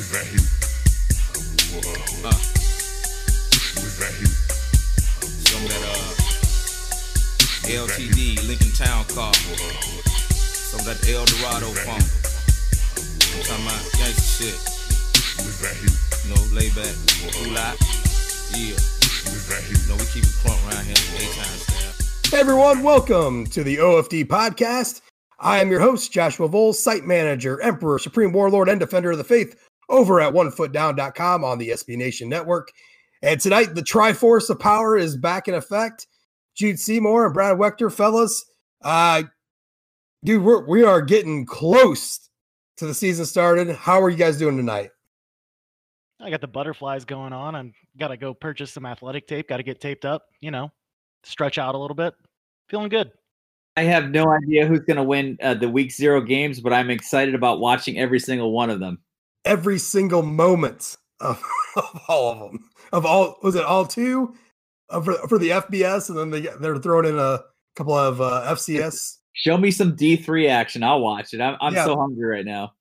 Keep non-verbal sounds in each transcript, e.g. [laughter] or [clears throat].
Uh. Some of that LTD Lincoln Town car. Some that El Dorado funk. I'm talking about gangsta shit. You know, lay back, cool. Yeah. Know, we keep it crunk around here. Hey everyone, welcome to the OFD podcast. I am your host, Joshua Vowles, site manager, emperor, supreme warlord, and defender of the faith over at onefootdown.com on the SB Nation network. And tonight, the Triforce of Power is back in effect. Jude Seymour and Brad Wechter, fellas. Uh, dude, we're, we are getting close to the season started. How are you guys doing tonight? I got the butterflies going on. I'm got to go purchase some athletic tape. Got to get taped up. You know, stretch out a little bit. Feeling good. I have no idea who's going to win uh, the week zero games, but I'm excited about watching every single one of them. Every single moment of, [laughs] of all of them. Of all, was it all two uh, for, for the FBS? And then they, they're throwing in a couple of uh, FCS. Show me some D3 action. I'll watch it. I'm, I'm Yeah. so hungry right now.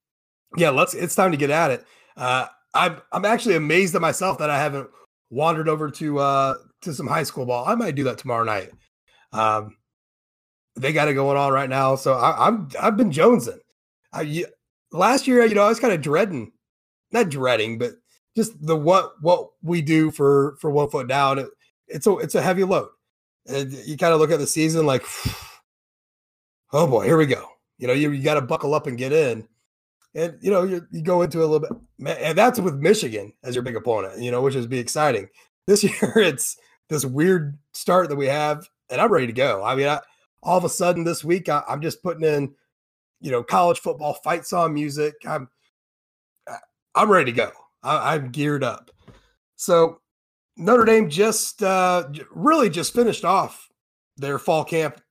Yeah, let's. It's time to get at it. Uh, I'm I'm actually amazed at myself that I haven't wandered over to uh to some high school ball. I might do that tomorrow night. Um, they got it going on right now, so I, I'm I've been jonesing. I, y- last year, you know, I was kind of dreading, not dreading, but just the what what we do for for one foot down. It, it's a it's a heavy load, and you kind of look at the season like, [sighs] oh boy, here we go. You know, you, you got to buckle up and get in and you know you, you go into a little bit and that's with michigan as your big opponent you know which is be exciting this [laughs] year it's this weird start that we have and i'm ready to go i mean I, all of a sudden this week I, i'm just putting in you know college football fight song music i'm i'm ready to go I, i'm geared up so notre dame just uh really just finished off their fall camp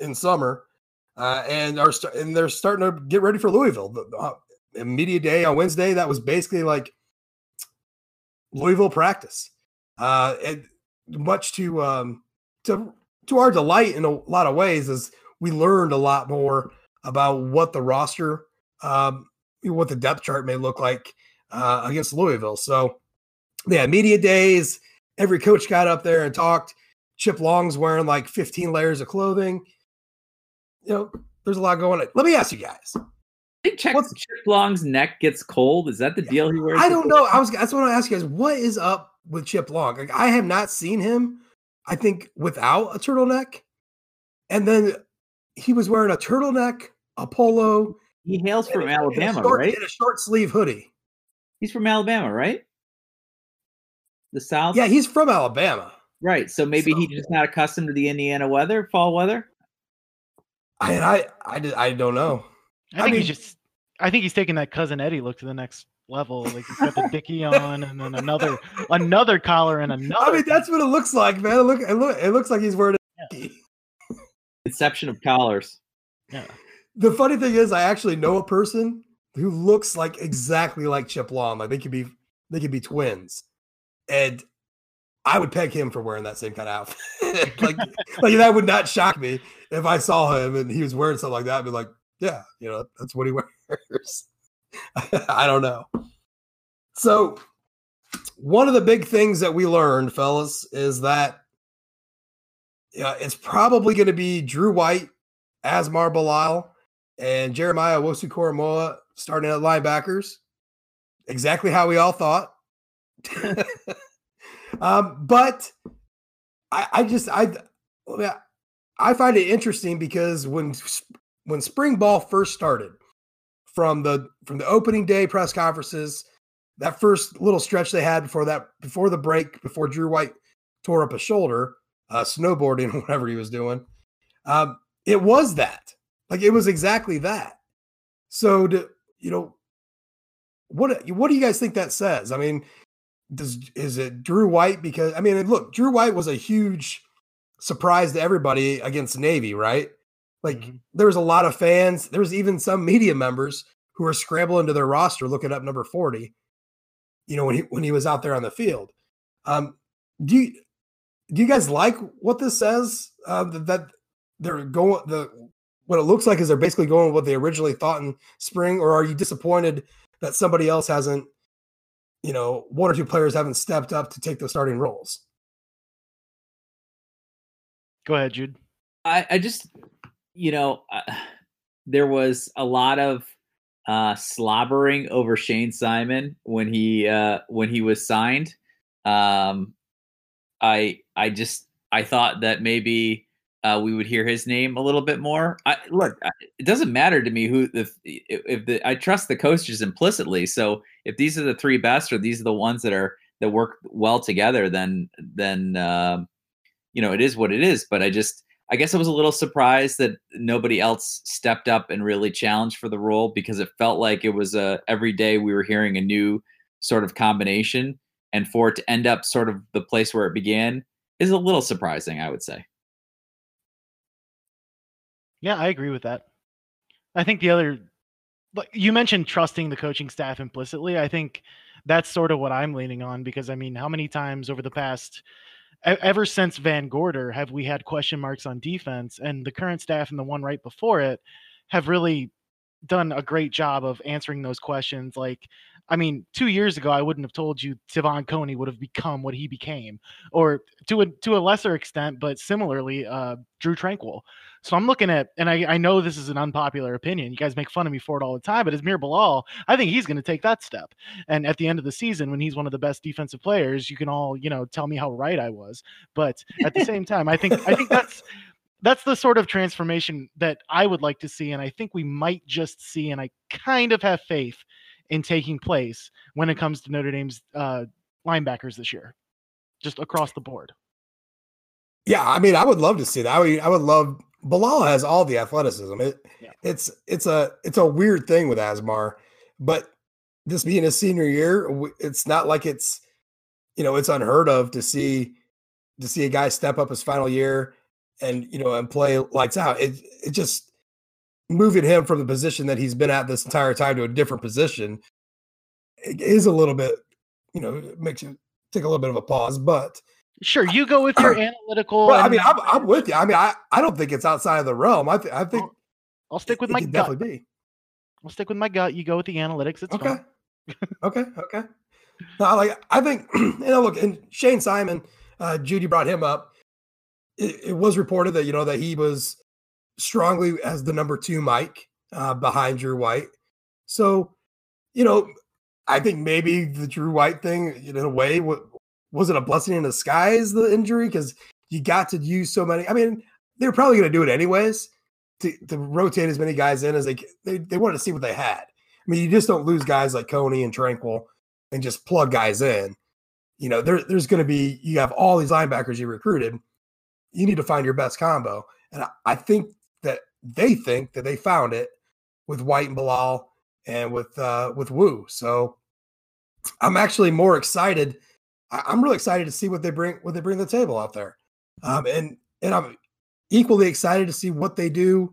in summer uh, and are and they're starting to get ready for Louisville. The, uh, media day on Wednesday, that was basically like Louisville practice. Uh, and much to um, to to our delight in a lot of ways, is we learned a lot more about what the roster, um, what the depth chart may look like uh, against Louisville. So, yeah, media days. Every coach got up there and talked. Chip Long's wearing like 15 layers of clothing. You know, there's a lot going on. Let me ask you guys. I think Chip, Long's neck gets cold. Is that the deal he wears? I don't know. I was that's what I ask you guys. What is up with Chip Long? Like, I have not seen him. I think without a turtleneck, and then he was wearing a turtleneck, a polo, He hails from Alabama, short, right? a short sleeve hoodie. He's from Alabama, right? The South? Yeah, he's from Alabama. Right. So maybe So- he's just not accustomed to the Indiana weather, fall weather. I I I, I don't know. I I think mean- he's just. I think he's taking that cousin Eddie look to the next level. Like he's got the dicky [laughs] on, and then another another collar and another. I mean, that's what it looks like, man. It look it, look, it looks like he's wearing. A- Inception of collars. yeah. the funny thing is, I actually know a person who looks like exactly like Chip Long. Like they could be they could be twins, and I would peg him for wearing that same kind of outfit. [laughs] like like that would not shock me if I saw him and he was wearing something like that. I'd be like, yeah, you know, that's what he [laughs] wears. [laughs] I don't know. So one of the big things that we learned, fellas, is that yeah, it's probably going to be Drew White, Asmar Bilal, and Jeremiah Owusu-Koramoah starting at linebackers. Exactly how we all thought. [laughs] um, but I, I just I I find it interesting because when when spring ball first started, from the from the opening day press conferences, that first little stretch they had before that before the break, before Drew White tore up a shoulder, uh, snowboarding [laughs] whatever he was doing, um, it was that. Like it was exactly that. So, to, you know, what what do you guys think that says? I mean, does is it Drew White? Because I mean, look, Drew White was a huge surprise to everybody against Navy, right? Like Mhm. there was a lot of fans. There was even some media members who were scrambling to their roster looking up number forty. You know when he when he was out there on the field. Um, do you do you guys like what this says? Uh, that, that they're going the what it looks like is they're basically going with what they originally thought in spring, or are you disappointed that somebody else hasn't you know, one or two players haven't stepped up to take those starting roles. Go ahead, Jude. I, I just, you know, uh, there was a lot of uh, slobbering over Shayne Simon when he uh, when he was signed. Um, I I just I thought that maybe uh, we would hear his name a little bit more. I, look, it doesn't matter to me who if if the I trust the coaches implicitly. So if these are the three best or these are the ones that are that work well together, then then uh, you know it is what it is. But I just I guess I was a little surprised that nobody else stepped up and really challenged for the role because it felt like it was a every day we were hearing a new sort of combination, and for it to end up sort of the place where it began is a little surprising, I would say. Yeah, I agree with that. I think the other, you mentioned trusting the coaching staff implicitly. I think that's sort of what I'm leaning on because I mean, how many times over the past ever since Van Gorder have we had question marks on defense, and the current staff and the one right before it have really done a great job of answering those questions. Like, I mean, two years ago, I wouldn't have told you Te'von Coney would have become what he became, or to a to a lesser extent, but similarly, uh, Drue Tranquill. So I'm looking at, and I, I know this is an unpopular opinion. You guys make fun of me for it all the time, but Asmar Bilal, I think he's going to take that step. And at the end of the season, when he's one of the best defensive players, you can all, you know, tell me how right I was. But at the same time, I think I think that's that's the sort of transformation that I would like to see, and I think we might just see, and I kind of have faith in taking place when it comes to Notre Dame's uh, linebackers this year, just across the board. Yeah, I mean, I would love to see that. I would, I would love Bilal has all the athleticism. It, yeah. It's it's a it's a weird thing with Asmar, but this being a senior year, it's not like it's you know it's unheard of to see to see a guy step up his final year and you know and play lights out. It it just moving him from the position that he's been at this entire time to a different position it is a little bit you know it makes you take a little bit of a pause, but Sure, you go with your [clears throat] analytical. Well, I mean, I'm, I'm with you. I mean, I, I don't think it's outside of the realm. I, th- I think I'll, I'll stick with my gut. Definitely be. I'll stick with my gut. You go with the analytics. It's okay. [laughs] okay. Okay. No, like I think [clears throat] you know. Look, and Shayne Simon, uh, Judy brought him up. It, it, was reported that you know that he was strongly as the number two Mike uh, behind Drew White. So, you know, I think maybe the Drew White thing, in a way, was it a blessing in disguise the injury because you got to use so many. I mean, they were probably going to do it anyways to, to rotate as many guys in as they, they they wanted to see what they had. I mean, you just don't lose guys like Coney and Tranquill and just plug guys in. You know, there, there's going to be you have all these linebackers you recruited. You need to find your best combo, and I, think that they think that they found it with White and Bilal and with uh, with Wu. So I'm actually more excited I, am really excited to see what they bring what they bring to the table out there. Um, and and I'm equally excited to see what they do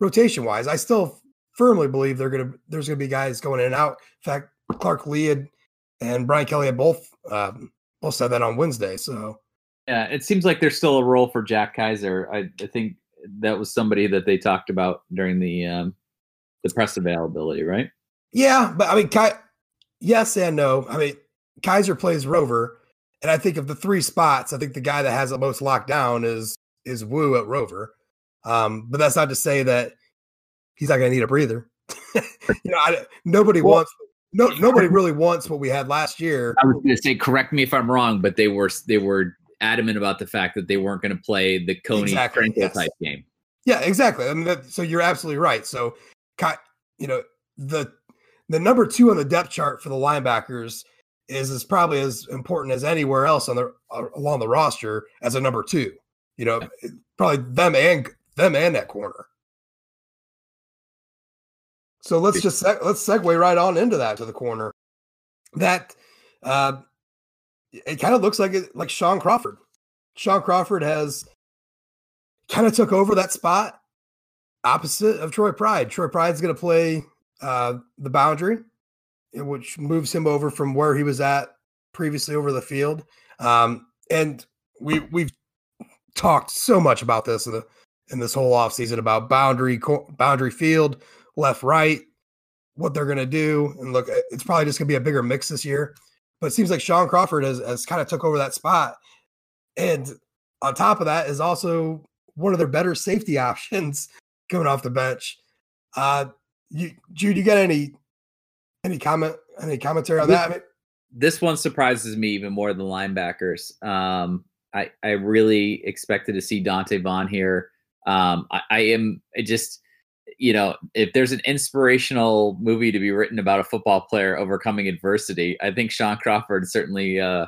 rotation wise. I still firmly believe they're gonna there's gonna be guys going in and out. In fact, Clark Lea and, and Brian Kelly had both um, both said that on Wednesday. So yeah, it seems like there's still a role for Jack Kaiser. I, I think that was somebody that they talked about during the um, the press availability, right? Yeah, but I mean, Ki- yes and no. I mean, Kaiser plays Rover, and I think of the three spots, I think the guy that has the most locked down is is Wu at Rover. Um, but that's not to say that he's not going to need a breather. [laughs] you know, I, nobody well, wants no nobody really wants what we had last year. I was going to say, correct me if I'm wrong, but they were they were adamant about the fact that they weren't going to play the Coney exactly, yes. type game. Yeah, exactly. I mean, that, so you're absolutely right. So, you know, the the number two on the depth chart for the linebackers is is probably as important as anywhere else on the uh, along the roster as a number two. You know, probably them and them and that corner. So let's just let's segue right on into that to the corner. That uh, it kind of looks like it like Shaun Crawford. Shaun Crawford has kind of took over that spot opposite of Troy Pride. Troy Pride's going to play uh, the boundary which moves him over from where he was at previously over the field. Um, and we we've talked so much about this in the in this whole offseason about boundary boundary field, left right, what they're going to do. And look, it's probably just going to be a bigger mix this year. But it seems like Shaun Crawford has, has kind of took over that spot. And on top of that is also one of their better safety [laughs] options coming off the bench. Uh, you, Jude, you got any any comment any commentary on that? This one surprises me even more than linebackers. Um, I I really expected to see Donte Vaughn here. Um, I, I am I just you know if there's an inspirational movie to be written about a football player overcoming adversity, I think Shaun Crawford certainly uh,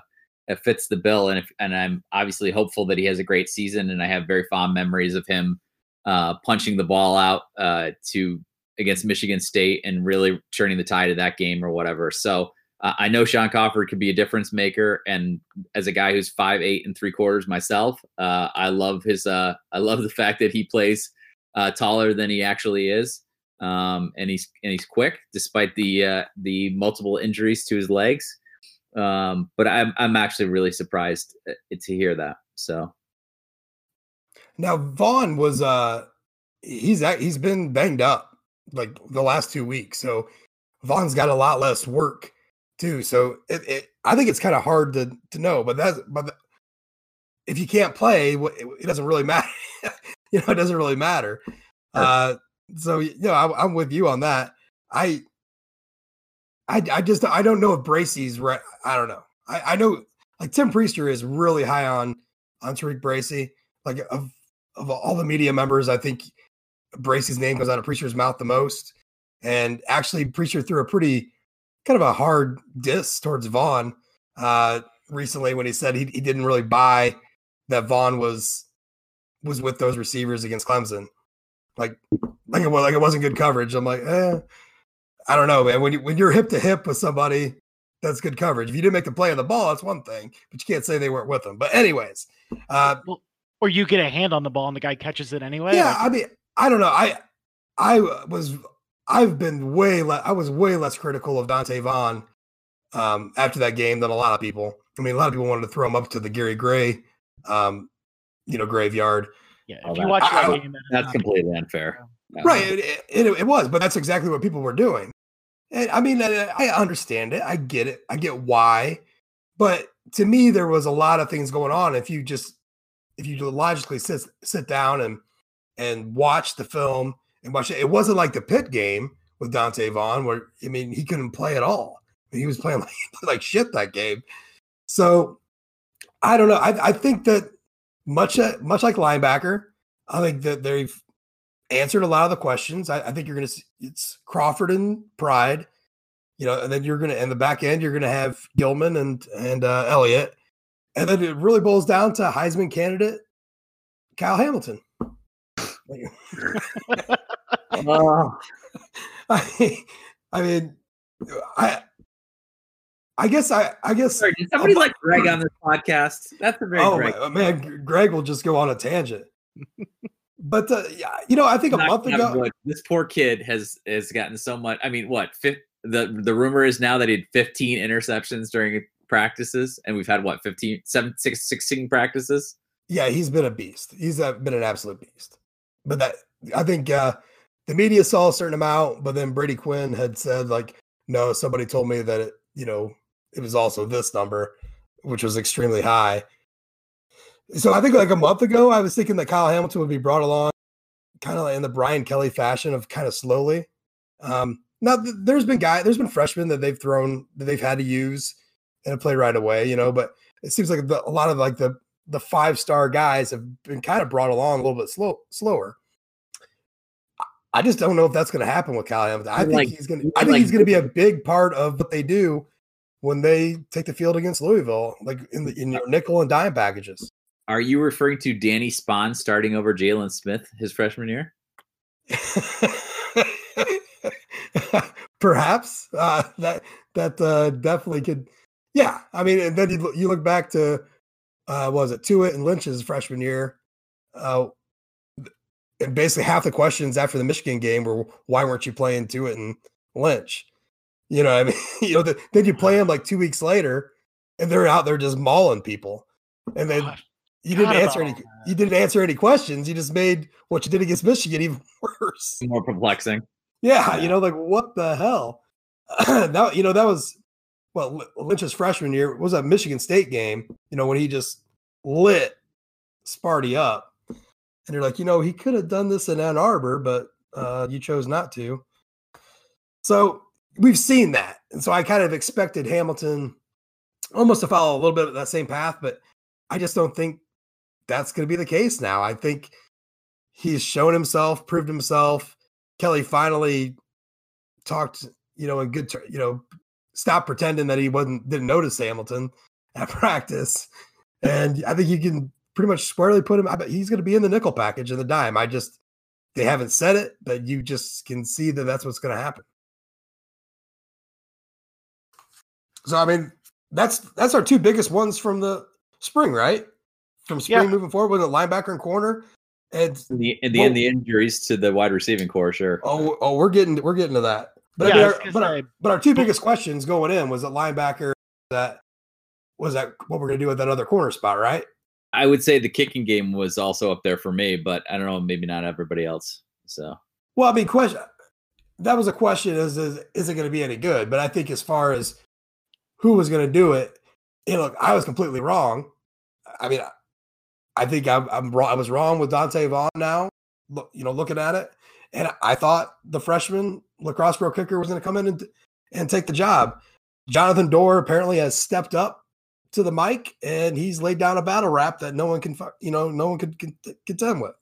fits the bill. And if, and I'm obviously hopeful that he has a great season. And I have very fond memories of him uh, punching the ball out uh, to against Michigan State and really turning the tide of that game or whatever. So uh, I know Shaun Crawford could be a difference maker, and as a guy who's five eight and three quarters myself, uh, I love his. Uh, I love the fact that he plays uh, taller than he actually is, um, and he's and he's quick despite the uh, the multiple injuries to his legs. Um, but I'm I'm actually really surprised uh, to hear that. So now Vaughn was uh he's he's been banged up like the last two weeks. So Vaughn's got a lot less work too. So it, it I think it's kind of hard to to know, but that's but the, if you can't play, it, doesn't really [laughs] matter. You know, it doesn't really matter. Uh, so you know, I, am with you on that. I, I, I just I don't know if Bracy's right. I don't know. I, I know like Tim Prister is really high on on TaRiq Bracy. Like of of all the media members, I think Bracy's name goes out of Prister's mouth the most. And actually, Prister threw a pretty kind of a hard diss towards Vaughn uh, recently when he said he, he didn't really buy that Vaughn was was with those receivers against Clemson. Like like it was like it wasn't good coverage. I'm like, eh, I don't know, man. When you when you're hip to hip with somebody, that's good coverage. If you didn't make the play on the ball, that's one thing, but you can't say they weren't with them. But anyways, uh, well, or you get a hand on the ball and the guy catches it anyway. Yeah, like, I mean, I don't know. I I was I've been way less I was way less critical of Donte Vaughn um, after that game than a lot of people. I mean, a lot of people wanted to throw him up to the Gary Gray, um, you know, graveyard. Yeah, if you watch that I, game, that's uh, completely unfair. Right, it, it, it, was, but that's exactly what people were doing. And I mean, uh, I understand it. I get it. I get why. But to me, there was a lot of things going on. If you just, if you logically sit sit down and and watch the film and watch it. It wasn't like the pit game with Donte Vaughn, where I mean he couldn't play at all. he was playing like, [laughs] like shit that game. So I don't know. I, I think that much uh, much like linebacker, I think that they've answered a lot of the questions. I, I think you're going to it's Crawford and Pride, you know, and then you're going to in the back end you're going to have Gilman and and uh, Elliott, and then it really boils down to Heisman candidate Kyle Hamilton. [laughs] uh, I, [laughs] I mean, I, I guess I, I guess. Sorry, somebody like Greg on this podcast? That's a very. Oh Greg. man, Greg will just go on a tangent. [laughs] but uh, yeah, you know, I think a month ago, this poor kid has has gotten so much. I mean, what? Fifth, the the rumor is now that he had 15 interceptions during practices, and we've had what 15, 7, 6, 16 practices. Yeah, he's been a beast. He's a, been an absolute beast but that I think uh, the media saw a certain amount, but then Brady Quinn had said like, no, somebody told me that it, you know, it was also this number, which was extremely high. So I think like a month ago, I was thinking that Kyle Hamilton would be brought along kind of like in the Brian Kelly fashion of kind of slowly. Um, now there's been guy, there's been freshmen that they've thrown that they've had to use and play right away, you know, but it seems like the, a lot of like the the five star guys have been kind of brought along a little bit slow, slower. I just don't know if that's going to happen with Kyle Hamilton. I think like, he's going to. I think like, he's going to be a [laughs] big part of what they do when they take the field against Louisville, like in the in your nickel and dime packages. Are you referring to Danny Spond starting over Jaylon Smith his freshman year? [laughs] Perhaps uh, that that uh, definitely could. Yeah, I mean, and then you, you look back to uh, was it Tuitt and Lynch's freshman year. Uh, and basically half the questions after the Michigan game were, why weren't you playing Tuitt and Lynch? You know, I mean, [laughs] you know, the, then you play them like two weeks later, and they're out there just mauling people, and then you didn't answer any. You didn't answer any questions. You just made what you did against Michigan even [laughs] worse, more perplexing. Yeah, yeah. you know, like what the hell? [clears throat] now you know that was well, Lynch's freshman year was a Michigan State game, you know, when he just lit Sparty up. And you're like, you know, he could have done this in Ann Arbor, but uh, you chose not to. So we've seen that. And so I kind of expected Hamilton almost to follow a little bit of that same path, but I just don't think that's going to be the case now. I think he's shown himself, proved himself. Kelly finally talked, you know, in good, you know, stop pretending that he wasn't didn't notice Hamilton at [laughs] practice, and I think you can pretty much squarely put him. I bet he's going to be in the nickel package of the dime. I just they haven't said it, but you just can see that that's what's going to happen. So I mean, that's that's our two biggest ones from the spring, right? From spring yeah. moving forward, with a linebacker and corner. And in the, in the well, end, the injuries to the wide receiving core, sure. Oh, oh, we're getting we're getting to that. But yeah, I mean, our, but, our, but our two biggest questions going in was that linebacker that was that what we're gonna do with that other corner spot, right? I would say the kicking game was also up there for me, but I don't know, maybe not everybody else. So well, I mean, question that was a question is is, is it going to be any good? But I think as far as who was going to do it, you know, I was completely wrong. I mean, I think I'm, I'm wrong. I was wrong with Donte Vaughn now, you know, looking at it. And I thought the freshman lacrosse pro kicker was going to come in and, and take the job. Jonathan Doerer apparently has stepped up to the mic and he's laid down a battle rap that no one can, you know, no one could contend with,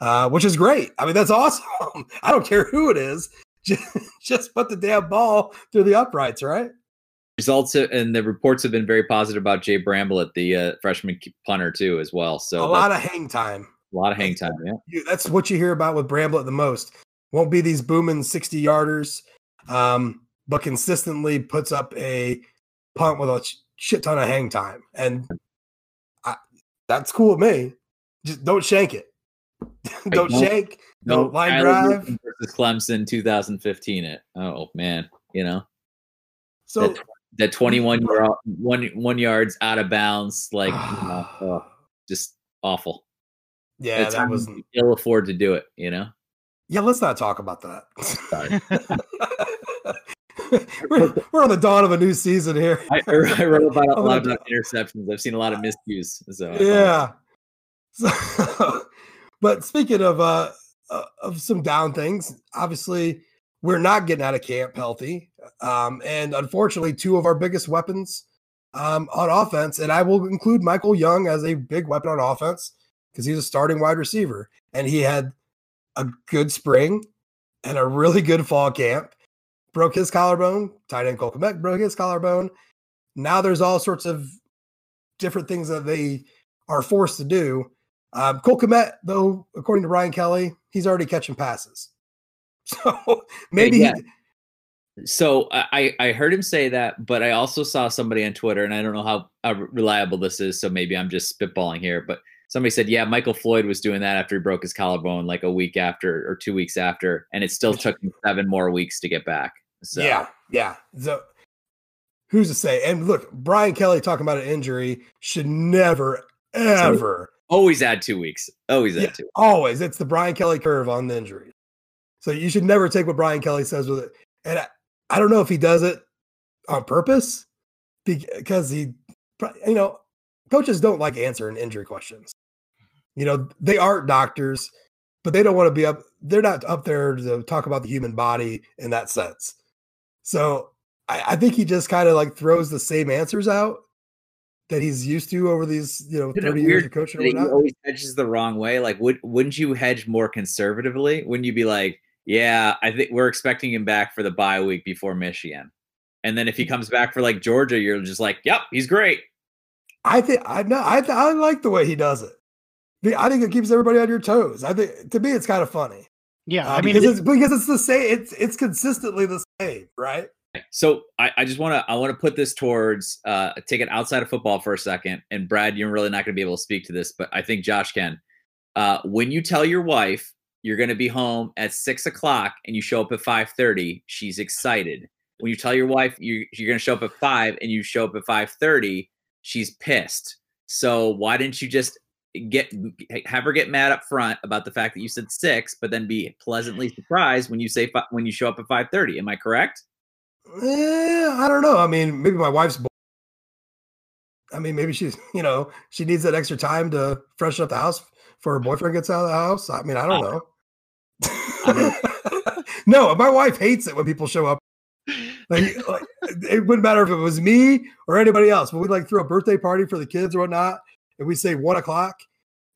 uh, which is great. I mean, that's [laughs] awesome. I don't care who it is. [laughs] Just, just put the damn ball through the uprights, right? Results and the reports have been very positive about Jay Bramblett, the uh, freshman punter too, as well. So a lot of hang time. A lot of hang time. Yeah, that's what you hear about with Bramblett the most. Won't be these booming sixty yarders, um, but consistently puts up a punt with a shit ton of hang time, and I, that's cool with me. Just don't shank it. [laughs] don't, don't shank. Don't line drive. Versus Clemson, 2015. It. Oh man, you know. So the [sighs] 21 yard, one one yards out of bounds, like you know, [sighs] oh, just awful. Yeah, that was ill afford to do it. You know. Yeah, let's not talk about that. [laughs] we're, we're, on the dawn of a new season here. I, I wrote about a lot of interceptions. I've seen a lot of miscues. So yeah. So, [laughs] but speaking of uh, uh, of some down things, obviously we're not getting out of camp healthy. Um, and unfortunately, two of our biggest weapons um, on offense, and I will include Michael Young as a big weapon on offense because he's a starting wide receiver. And he had a good spring and a really good fall camp. Broke his collarbone. Tight end Cole Kmet broke his collarbone. Now there's all sorts of different things that they are forced to do. Um, Cole Kmet, though, according to Brian Kelly, he's already catching passes. [laughs] So maybe. Yeah. So I I heard him say that, but I also saw somebody on Twitter, and I don't know how, how reliable this is. So maybe I'm just spitballing here, but somebody said, yeah, Michael Floyd was doing that after he broke his collarbone, like a week after or two weeks after, and it still took him seven more weeks to get back. So yeah, yeah. So who's to say? And look, Brian Kelly talking about an injury should never ever always add two weeks. Always add yeah, two. Always, it's the Brian Kelly curve on the injury. So you should never take what Brian Kelly says with it. And I, I don't know if he does it on purpose because he, you know, coaches don't like answering injury questions. You know, they aren't doctors, but they don't want to be up. They're not up there to talk about the human body in that sense. So I, I think he just kind of like throws the same answers out that he's used to over these, you know, 30 years of coaching. He always hedges the wrong way. Like, would wouldn't you hedge more conservatively? Wouldn't you be like, yeah, I think we're expecting him back for the bye week before Michigan. And then if he comes back for like Georgia, you're just like, yep, he's great. I think I know I I like the way he does it. I think it keeps everybody on your toes. I think to me it's kind of funny. Yeah, uh, I mean because it's because it's the same. It's it's consistently the same, right? So I, I just want to I want to put this towards uh take it outside of football for a second. And Brad, you're really not going to be able to speak to this, but I think Josh can. Uh, when you tell your wife you're going to be home at six o'clock and you show up at 5.30 she's excited when you tell your wife you're, you're going to show up at 5 and you show up at 5.30 she's pissed so why didn't you just get have her get mad up front about the fact that you said 6 but then be pleasantly surprised when you say when you show up at 5.30 am i correct Eh, I don't know. I mean, maybe my wife's. I mean, maybe she's you know she needs that extra time to freshen up the house for her boyfriend gets out of the house. I mean, I don't know. [laughs] no, my wife hates it when people show up. Like, [laughs] like, it wouldn't matter if it was me or anybody else, but we like throw a birthday party for the kids or whatnot, and we say one o'clock,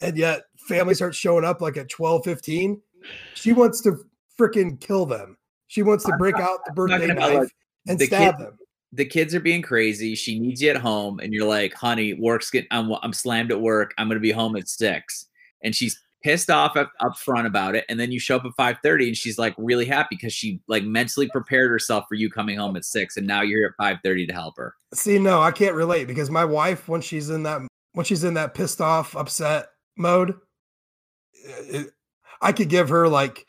and yet family starts showing up like at twelve fifteen. She wants to freaking kill them. She wants to break out the birthday knife let and the stab kid- them. the kids are being crazy. She needs you at home, and you're like, "Honey, work's getting. I'm I'm slammed at work. I'm gonna be home at six. And she's pissed off up, up front about it. And then you show up at five thirty, and she's like really happy because she like mentally prepared herself for you coming home at six, and now you're here at five thirty to help her. See, no, I can't relate because my wife, when she's in that when she's in that pissed off, upset mode, it, I could give her like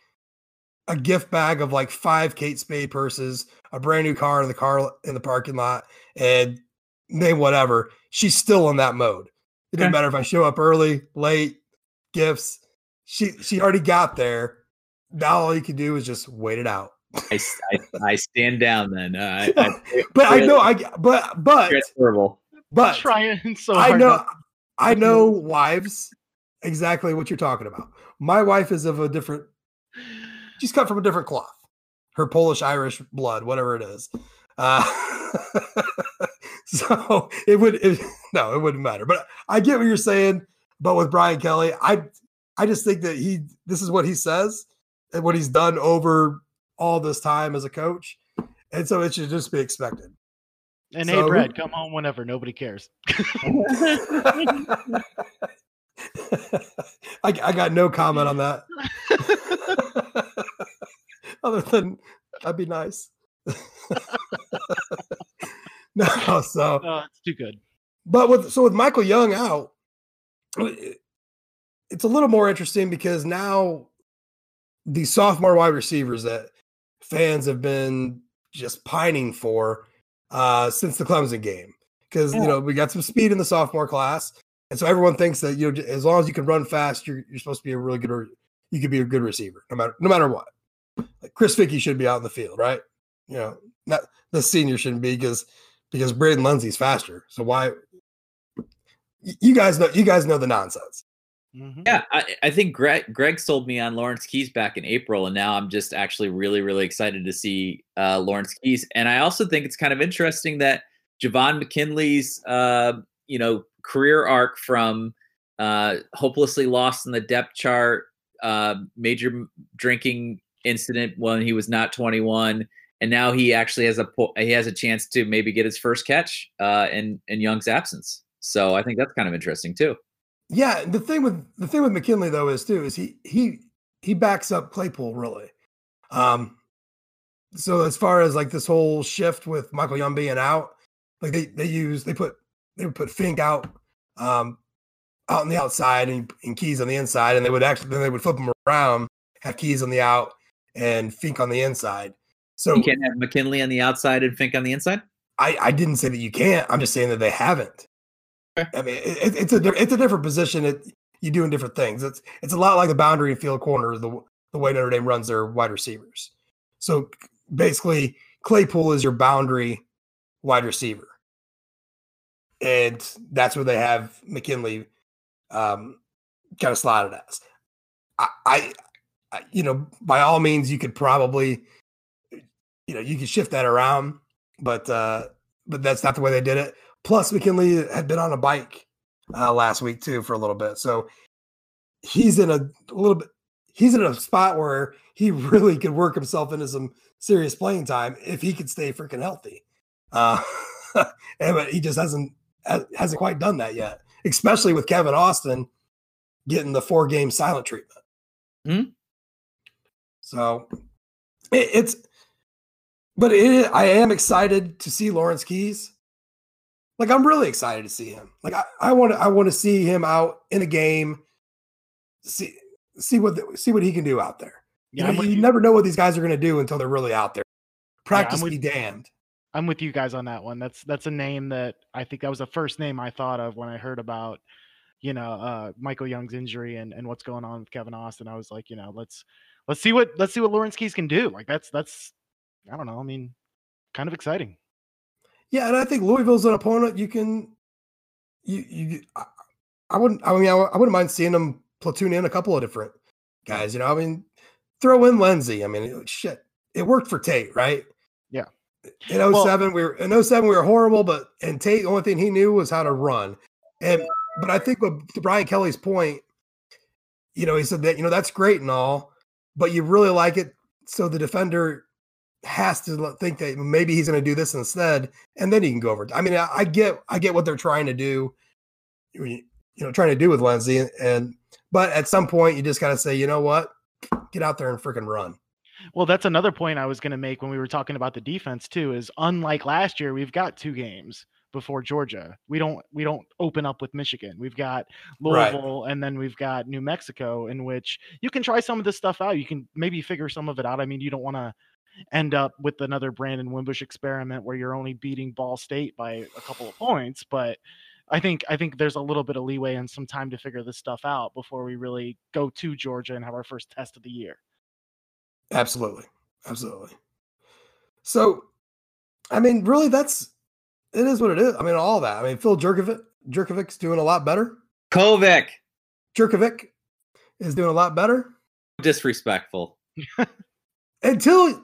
a gift bag of like five Kate Spade purses, a brand new car in the car in the parking lot, and name whatever. She's still in that mode. It doesn't matter if I show up early, late, gifts. She she already got there. Now all you can do is just wait it out. I I stand down then. Uh, I, I, [laughs] But I know I but but transferable. but trying so I know not- I know wives exactly what you're talking about. My wife is of a different she's cut from a different cloth. Her Polish Irish blood, whatever it is. Uh, [laughs] so it would it, [laughs] no, it wouldn't matter. But I get what you're saying. But with Brian Kelly, I I just think that he this is what he says and what he's done over all this time as a coach. And so it should just be expected. And So hey, Brad, [laughs] come home whenever. Nobody cares. [laughs] I, I got no comment on that. [laughs] Other than that'd be nice. no, so Oh, it's too good. but with so with Michael Young out, it's a little more interesting because now the sophomore wide receivers that fans have been just pining for uh, since the Clemson game. Because you know we got some speed in the sophomore class, and so everyone thinks that you know as long as you can run fast, you're you're supposed to be a really good. You could be a good receiver, no matter no matter what. Like Chris Finke should be out in the field, right? You know, not the senior shouldn't be because because Braden Lenzy's faster. So why? You guys know you guys know the nonsense. Mhm. Yeah, I, I think Greg Greg sold me on Lawrence Keys back in April, and now I'm just actually really, really excited to see uh, Lawrence Keys. And I also think it's kind of interesting that Javon McKinley's uh, you know career arc from uh, hopelessly lost in the depth chart, uh, major drinking incident when he was not 21, and now he actually has a he has a chance to maybe get his first catch uh, in in Young's absence. So I think that's kind of interesting too. Yeah, the thing with the thing with McKinley though is too is he he he backs up Claypool really. Um so as far as like this whole shift with Michael Young being out, like they they use they put they would put Fink out um out on the outside and, and keys on the inside, and they would actually then they would flip them around, have keys on the out and Fink on the inside. So You can't have McKinley on the outside and Fink on the inside. I, I didn't say that you can't. I'm just saying that they haven't. I mean, it, it- it's a it's a different position. It, you doing different things. It's it's a lot like the boundary field corner, the the way Notre Dame runs their wide receivers. So basically, Claypool is your boundary wide receiver, and that's where they have McKinley um, kind of slotted as. I, I, I, you know, by all means, you could probably, you know, you could shift that around, but uh, but that's not the way they did it. Plus, McKinley had been on a bike uh, last week too for a little bit, so he's in a, little bit. He's in a spot where he [laughs] really could work himself into some serious playing time if he could stay freaking healthy. Uh, [laughs] and but he just hasn't hasn't quite done that yet, especially with Kevin Austin getting the four game silent treatment. Hmm. So it, it's, but it, I am excited to see Lawrence Keys. Like I'm really excited to see him. Like I, I want to I want to see him out in a game. See see what the, see what he can do out there. Yeah, you, know, you you. never know what these guys are going to do until they're really out there. Practice with- be damned. I'm with you guys on that one. That's that's a name that I think that was the first name I thought of when I heard about, you know, uh, Michael Young's injury and, and what's going on with Kevin Austin. I was like, you know, let's let's see what let's see what Lawrence Keys can do. Like that's that's I don't know. I mean, kind of exciting. Yeah, and I think Louisville's an opponent you can you you I, I wouldn't I mean I, I wouldn't mind seeing them platoon in a couple of different guys. You know, I mean, throw in Lenzy. I mean, shit, it worked for Tate, right? Yeah. In 07, well, we were in 07, we were horrible, but and Tate, the only thing he knew was how to run. And but I think with to Brian Kelly's point, you know, he said that, you know, that's great and all, but you really like it. So the defender has to think that maybe he's going to do this instead, and then he can go over. I mean, I, I get, I get what they're trying to do, you know, trying to do with Lenzy, and, and but at some point you just got to say, you know what, get out there and freaking run. Well, that's another point I was going to make when we were talking about the defense too. Is unlike last year, we've got two games before Georgia. We don't we don't open up with Michigan. We've got Louisville right. and then we've got New Mexico in which you can try some of this stuff out. You can maybe figure some of it out. I mean, you don't want to end up with another Brandon Wimbush experiment where you're only beating Ball State by a couple of points, but I think I think there's a little bit of leeway and some time to figure this stuff out before we really go to Georgia and have our first test of the year. Absolutely. Absolutely. So I mean, really that's it is what it is. I mean, all that. I mean, Phil Jerkovic Jerkovic's doing a lot better. Kovic. Jerkovic is doing a lot better. Disrespectful. [laughs] Until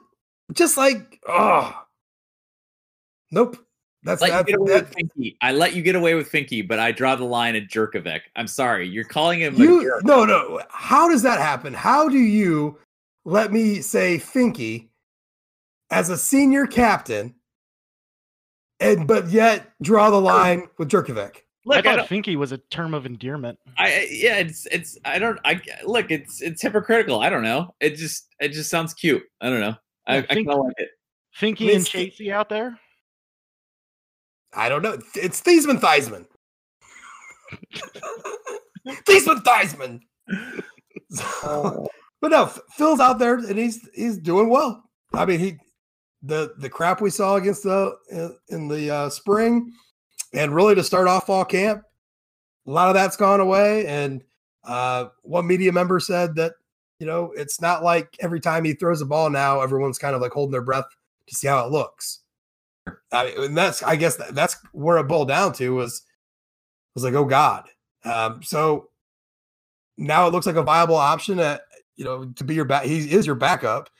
just like oh nope. That's let that, you that, with I let you get away with Finke, but I draw the line at Jerkovic. I'm sorry. You're calling him you, no, no. How does that happen? How do you let me say Finke as a senior captain and but yet draw the line with Jerkovic? Look, I thought Finke was a term of endearment. I yeah, it's it's I don't I look it's it's hypocritical. I don't know. It just it just sounds cute. I don't know. I, I kind of like it. Finke and Chasey out there. I don't know. It's Thiesman Theismann. Thiesman [laughs] Theismann. So, [laughs] but no, Phil's out there and he's he's doing well. I mean, he the the crap we saw against the in the uh, spring, and really to start off fall camp, a lot of that's gone away. And uh, one media member said that you know it's not like every time he throws a ball now, everyone's kind of like holding their breath to see how it looks. I mean, that's I guess that, that's where it boiled down to was was like, oh God. Um, so now it looks like a viable option at you know to be your back. He is your backup. [laughs]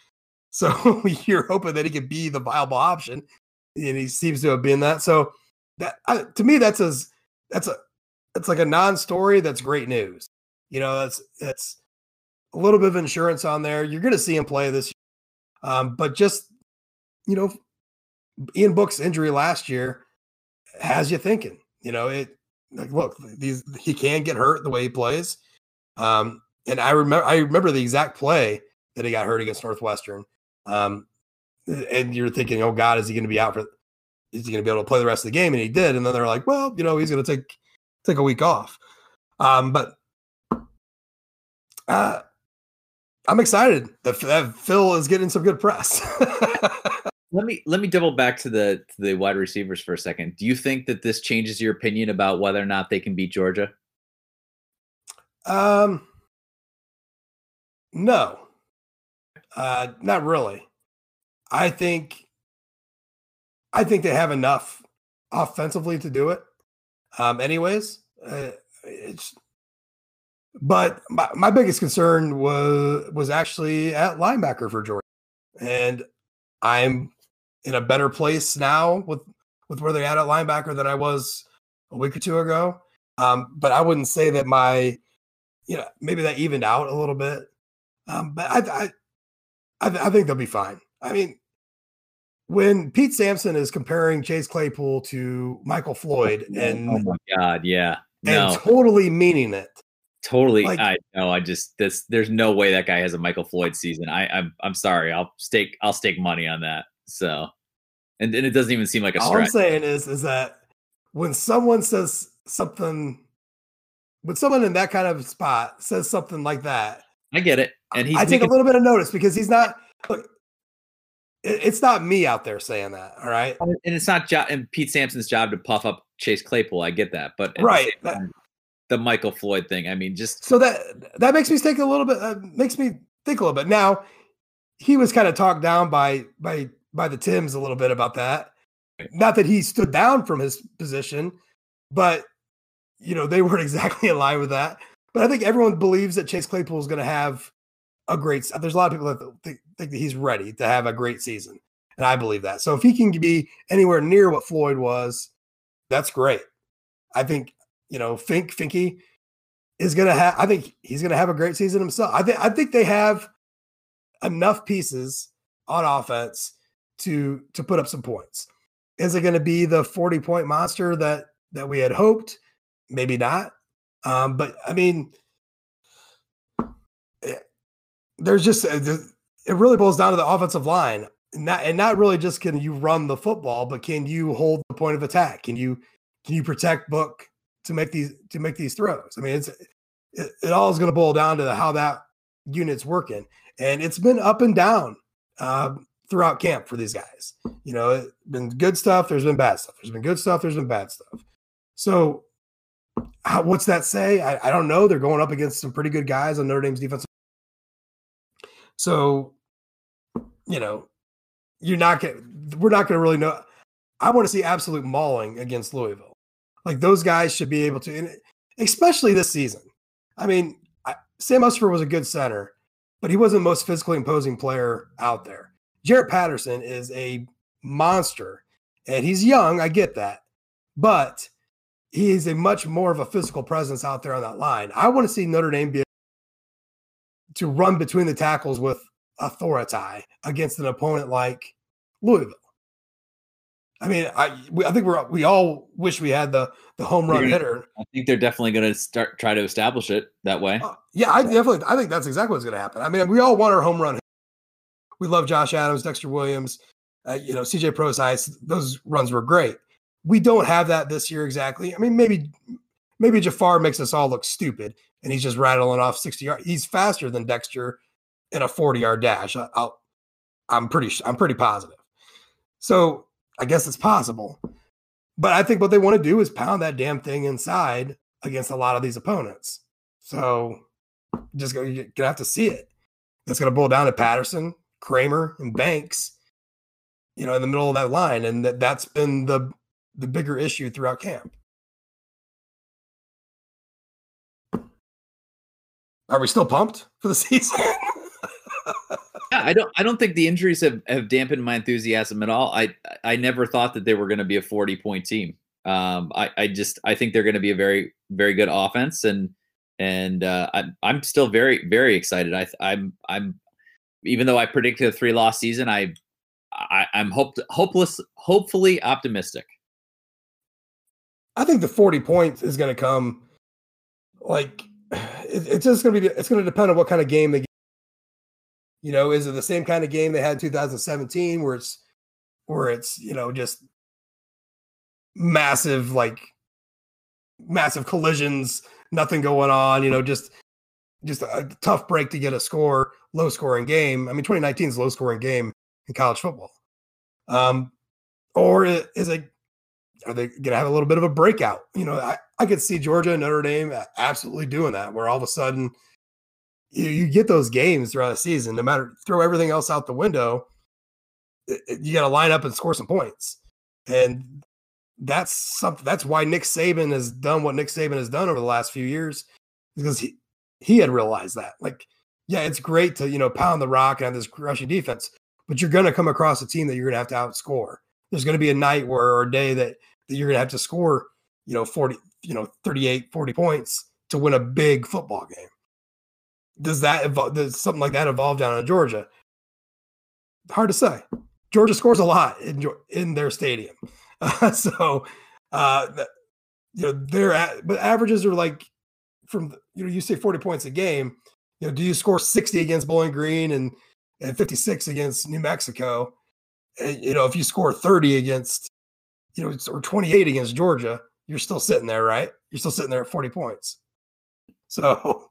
So you're hoping that he could be the viable option, and he seems to have been that. So that uh, to me, that's as that's a that's like a non-story. That's great news. You know, that's that's a little bit of insurance on there. You're going to see him play this, year. Um, but just you know, Ian Book's injury last year has you thinking. You know, it like look, these he can get hurt the way he plays. Um, and I remember I remember the exact play that he got hurt against Northwestern. Um, and you're thinking, oh God, is he going to be out for? Is he going to be able to play the rest of the game? And he did. And then they're like, well, you know, he's going to take take a week off. Um, but uh, I'm excited that, that Phil is getting some good press. [laughs] let me let me double back to the to the wide receivers for a second. Do you think that this changes your opinion about whether or not they can beat Georgia? Um, no. Uh, not really. I think I think they have enough offensively to do it. Um, anyways, uh, it's but my, my biggest concern was was actually at linebacker for Georgia, and I'm in a better place now with with where they're at at linebacker than I was a week or two ago. Um, but I wouldn't say that my, you know, maybe that evened out a little bit. Um, but I, I, I, I think they'll be fine. I mean, when Pete Sampson is comparing Chase Claypool to Michael Floyd oh and oh my god, yeah, no. and totally meaning it. Totally, like, I know. I just this. There's no way that guy has a Michael Floyd season. I, I'm I'm sorry. I'll stake I'll stake money on that. So, and, and it doesn't even seem like a. All stretch. I'm saying is is that when someone says something, when someone in that kind of spot says something like that, I get it. And he. I take a little bit of notice because he's not look, it's not me out there saying that. All right. And it's not jo- and Pete Sampson's job to puff up Chase Claypool. I get that. But right. Time, the, Michael Floyd thing. I mean, just so that that makes me think a little bit, uh, makes me think a little bit. Now, he was kind of talked down by by by the Tims a little bit about that. Not that he stood down from his position, but you know they [laughs] weren't exactly in line with that. But I think everyone believes that Chase Claypool is going to have a great. There's a lot of people that think, think that he's ready to have a great season, and I believe that. So if he can be anywhere near what Floyd was, that's great. I think you know Fink Finke is to have. I think he's to have a great season himself. I think I think they have enough pieces on offense to to put up some points. Is it going to be the 40 point monster that that we had hoped? Maybe not. Um, but I mean, eh, there's just uh, it really boils down to the offensive line. Not and not really just can you run the football, but can you hold the point of attack? Can you can you protect Book to make these to make these throws? I mean, it's it, it all is going to boil down to how that unit's working, and it's been up and down uh, throughout camp for these guys. You know, it's been good stuff. There's been bad stuff. There's been good stuff. There's been bad stuff. So, how, what's that say? I, I don't know. They're going up against some pretty good guys on Notre Dame's defense. So, you know, you're not going. We're not going to really know. I want to see absolute mauling against Louisville. Like those guys should be able to, especially this season. I mean, I, Sam Mustipher was a good center, but he wasn't the most physically imposing player out there. Jarrett Patterson is a monster, and he's young. I get that, but he is a much more of a physical presence out there on that line. I want to see Notre Dame be to run between the tackles with authority against an opponent like Louisville. I mean, I we, I think we're we all wish we had the the home run gonna, hitter. I think they're definitely going to start try to establish it that way. Uh, yeah, I definitely I think that's exactly what's going to happen. I mean, we all want our home run. We love Josh Adams, Dexter Williams, uh, you know, CJ Prosise. Those runs were great. We don't have that this year exactly. I mean, maybe maybe Jafar makes us all look stupid, and he's just rattling off sixty yards. He's faster than Dexter in a forty yard dash. I, I'll, I'm pretty I'm pretty positive. So I guess it's possible. But I think what they want to do is pound that damn thing inside against a lot of these opponents. So just go, you're gonna have to see it. It's gonna boil down to Patterson, Kraemer, and Banks, you know, in the middle of that line. And that, that's been the the bigger issue throughout camp. Are we still pumped for the [laughs] season? I don't I don't think the injuries have, have dampened my enthusiasm at all. I I never thought that they were going to be a 40 point team. Um, I, I just I think they're going to be a very very good offense and and uh, I'm I'm still very very excited. I I'm I'm even though I predicted a three loss season, I, I I'm hope, hopeless hopefully optimistic. I think the 40 points is going to come like [sighs] it, it's just going to be it's going to depend on what kind of game they you know, is it the same kind of game they had in 2017 where it's where it's, you know, just massive like massive collisions, nothing going on, you know, just just a tough break to get a score, low scoring game. I mean, 2019 is low scoring game in college football. Um, or is it are they going to have a little bit of a breakout? You know, I, I could see Georgia and Notre Dame absolutely doing that, where all of a sudden you, you get those games throughout the season, no matter throw everything else out the window, you got to line up and score some points. And that's something that's why Nick Saban has done what Nick Saban has done over the last few years because he he had realized that. Like, yeah, it's great to, you know, pound the rock and have this rushing defense, but you're going to come across a team that you're going to have to outscore. There's going to be a night where or a day that, that you're going to have to score, you know, 40, you know, 38, 40 points to win a big football game does that evolve, does something like that evolve down in Georgia? Hard to say. Georgia scores a lot in in their stadium, uh, [laughs] so uh, you know their at, but averages are like from you know you say forty points a game. You know, do you score sixty against Bowling Green and and fifty six against New Mexico? And, you know, if you score thirty against you know or twenty eight against Georgia, you're still sitting there, right? You're still sitting there at forty points. So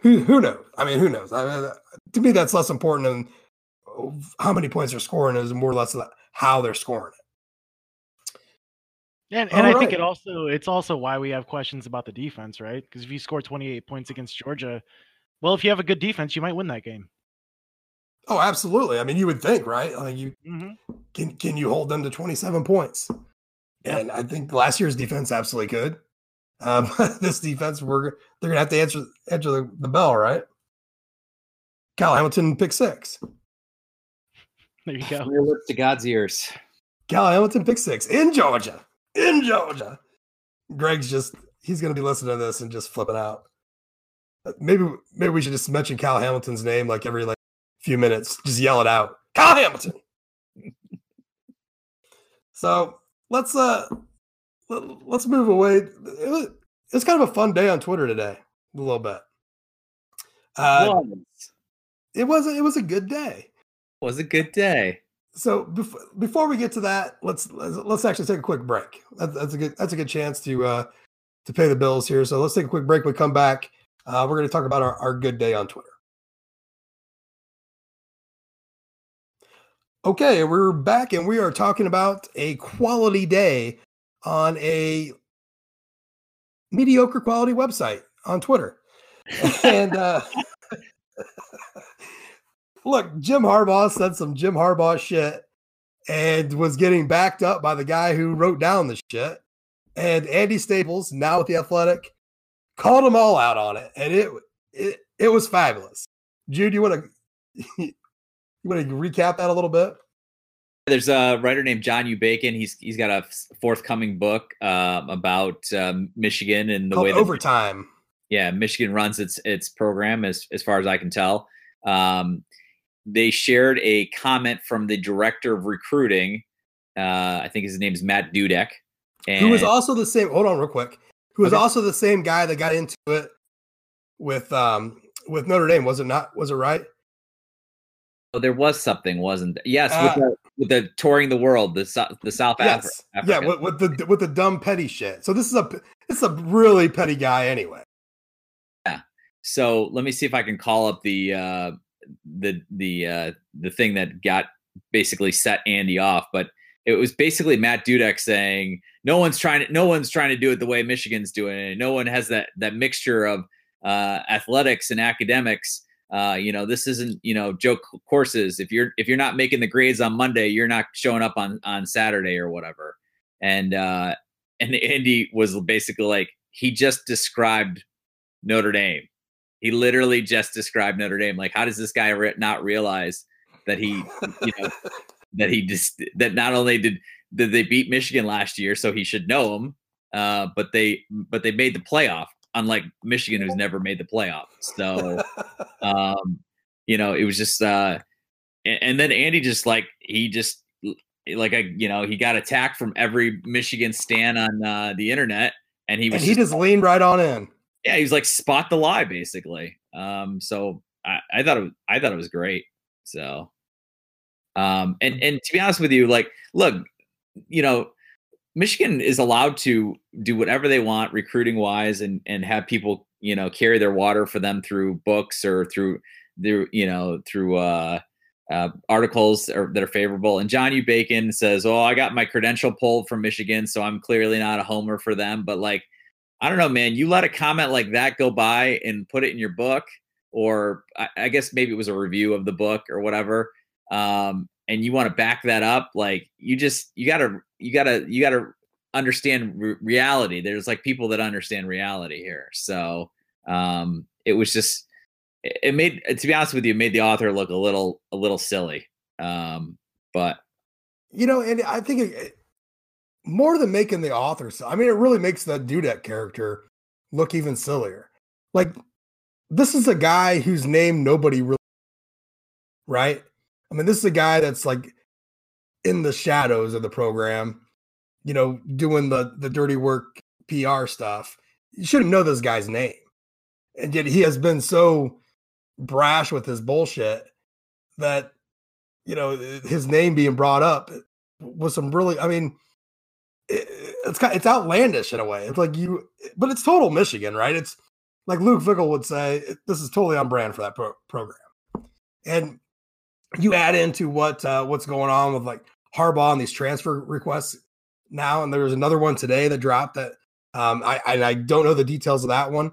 who who knows? I mean, who knows? I mean, to me, that's less important than how many points they're scoring is more or less how they're scoring it. And, and I right. think it also it's also why we have questions about the defense, right? Because if you score 28 points against Georgia, well, if you have a good defense, you might win that game. Oh, absolutely. I mean, you would think, right? Like you Mhm. can can you hold them to 27 points? Yeah. And I think last year's defense absolutely could. Um, [laughs] this defense, we're they're gonna have to answer answer the, the bell, right? Kyle Hamilton pick six. There you go. Real lips to God's ears. Kyle Hamilton pick six in Georgia. In Georgia. Greg's just he's gonna be listening to this and just flipping out. Uh, Maybe maybe we should just mention Cal Hamilton's name like every like few minutes. Just yell it out. Kyle Hamilton. [laughs] so let's uh let, let's move away. It was, it's kind of a fun day on Twitter today, a little bit. Uh, was. it was a- it was a good day. It was a good day. So before before we get to that, let's let's, let's actually take a quick break. That's, that's a good that's a good chance to uh to pay the bills here. So let's take a quick break. We come back. Uh, we're going to talk about our, our good day on Twitter. Okay, we're back and we are talking about a quality day on a mediocre quality website on Twitter. [laughs] and uh [laughs] look, Jim Harbaugh said some Jim Harbaugh shit and was getting backed up by the guy who wrote down the shit. And Andy Staples, now with the Athletic, called them all out on it, and it it it was fabulous. Jude, you want to [laughs] you want to recap that a little bit? There's a writer named John U. Bacon. He's he's got a forthcoming book um, about um, Michigan and the Called way that overtime. yeah Michigan runs its its program as as far as I can tell. Um, they shared a comment from the director of recruiting. Uh, I think his name is Matt Dudek. And who was also the same. Hold on, real quick. Who was Okay. also the same guy that got into it with um with Notre Dame? Was it not? Was it right? Oh, there was something, wasn't there? Yes, Uh, with, the, with the touring the world, the the South Yes. Africa. Yeah, with, with the with the dumb petty shit. So this is a this is a really petty guy anyway. Yeah. So let me see if I can call up the uh, the the uh, the thing that got basically set Andy off. But it was basically Matt Dudek saying no one's trying to no one's trying to do it the way Michigan's doing it. No one has that that mixture of uh, athletics and academics. Uh, you know, this isn't you know joke courses. If you're if you're not making the grades on Monday, you're not showing up on on Saturday or whatever. And uh, and Andy was basically like he just described Notre Dame he literally just described Notre Dame. Like, how does this guy re- not realize that he, you know, [laughs] that he just that not only did did they beat Michigan last year, so he should know them, uh, but they but they made the playoff. Unlike Michigan, who's never made the playoff. So, [laughs] um, you know, it was just, uh, and, and then Andy just like he just like a you know he got attacked from every Michigan stan on uh, the internet, and he was and he just leaned right on in. yeah, he was like spot the lie basically. Um, so I, I thought it was, I thought it was great. So, um, and and to be honest with you, like, look, you know, Michigan is allowed to do whatever they want recruiting wise, and and have people you know carry their water for them through books or through through you know through uh, uh, articles that are favorable. And John U. Bacon says, "Oh, I got my credential pulled from Michigan, so I'm clearly not a homer for them." But like, I don't know, man. You let a comment like that go by and put it in your book, or I, I guess maybe it was a review of the book or whatever. Um, and you want to back that up, like you just you gotta you gotta you gotta understand re- reality. There's like people that understand reality here. So um, it was just it made to be honest with you, made the author look a little a little silly. Um, but You know, and I think it, it- more than making the author, I mean, it really makes that Dudek character look even sillier. Like, this is a guy whose name nobody really, right? I mean, this is a guy that's like in the shadows of the program, you know, doing the the dirty work PR stuff. You shouldn't know this guy's name, and yet he has been so brash with his bullshit that you know his name being brought up was some really i mean it, it's kind it's outlandish in a way. It's like you but it's total michigan right? It's like Luke Fickell would say this is totally on brand for that pro- program. And you add into what uh, what's going on with like harbaugh and these transfer requests now and there was another one today that dropped that um i i, I don't know the details of that one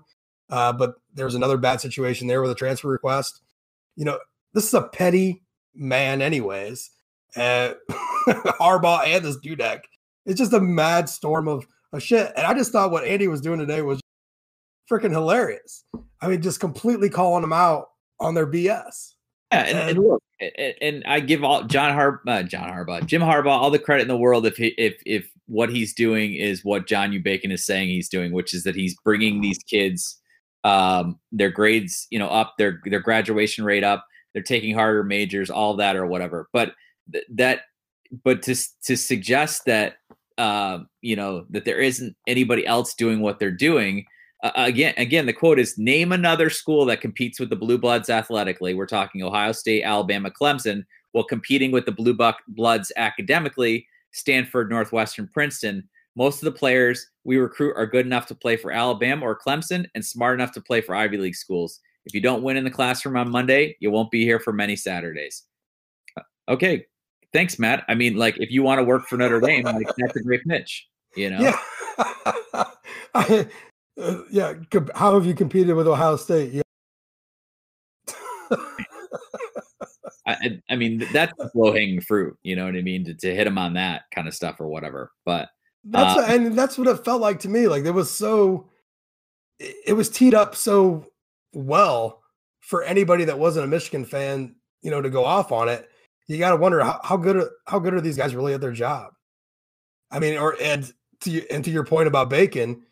uh but there's another bad situation there with a transfer request you know this is a petty man, anyways. Uh, [laughs] Harbaugh and this Dudek. It's just a mad storm of, of shit. And I just thought what Andy was doing today was freaking hilarious. I mean, just completely calling them out on their BS. Yeah, and, and, look, and I give all John Har uh, John Harbaugh, Jim Harbaugh, all the credit in the world if he, if if what he's doing is what John U. Bacon is saying he's doing, which is that he's bringing these kids um, their grades, you know, up, their their graduation rate up, they're taking harder majors, all that or whatever. But th- that, but to to suggest that uh, you know that there isn't anybody else doing what they're doing again, again, the quote is name another school that competes with the Blue Bloods athletically. We're talking Ohio State, Alabama, Clemson, while competing with the Blue Buck Bloods academically, Stanford, Northwestern, Princeton. Most of the players we recruit are good enough to play for Alabama or Clemson and smart enough to play for Ivy League schools. If you don't win in the classroom on Monday, you won't be here for many Saturdays. Uh, okay. Thanks, Matt. I mean, like, if you want to work for Notre Dame, like, that's a great pitch, you know? Yeah. [laughs] uh, yeah, how have you competed with Ohio State? Yeah. [laughs] I, I, mean, that's low hanging fruit. You know what I mean? To, to hit them on that kind of stuff or whatever. But that's uh, and that's what it felt like to me. Like it was so, it was teed up so well for anybody that wasn't a Michigan fan. You know, to go off on it, you got to wonder how, how good are, how good are these guys really at their job? I mean, or and to and to your point about Bacon,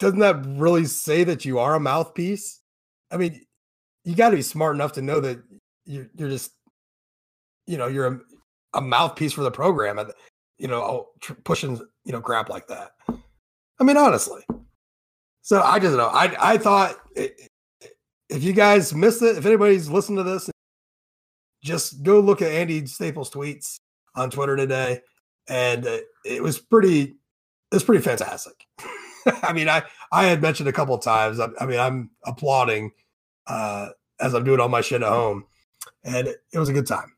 doesn't that really say that you are a mouthpiece? I mean, you got to be smart enough to know that you're, you're just, you know, you're a, a mouthpiece for the program and, you know, oh, pushing, you know, crap like that. I mean, honestly. So I just know. I I thought if you guys missed it, if anybody's listening to this, just go look at Andy Staples' tweets on Twitter today, and uh, it was pretty. It was pretty fantastic. [laughs] [laughs] I mean, I I had mentioned a couple times. I, I, mean, I'm applauding uh, as I'm doing all my shit at home, and it, it was a good time.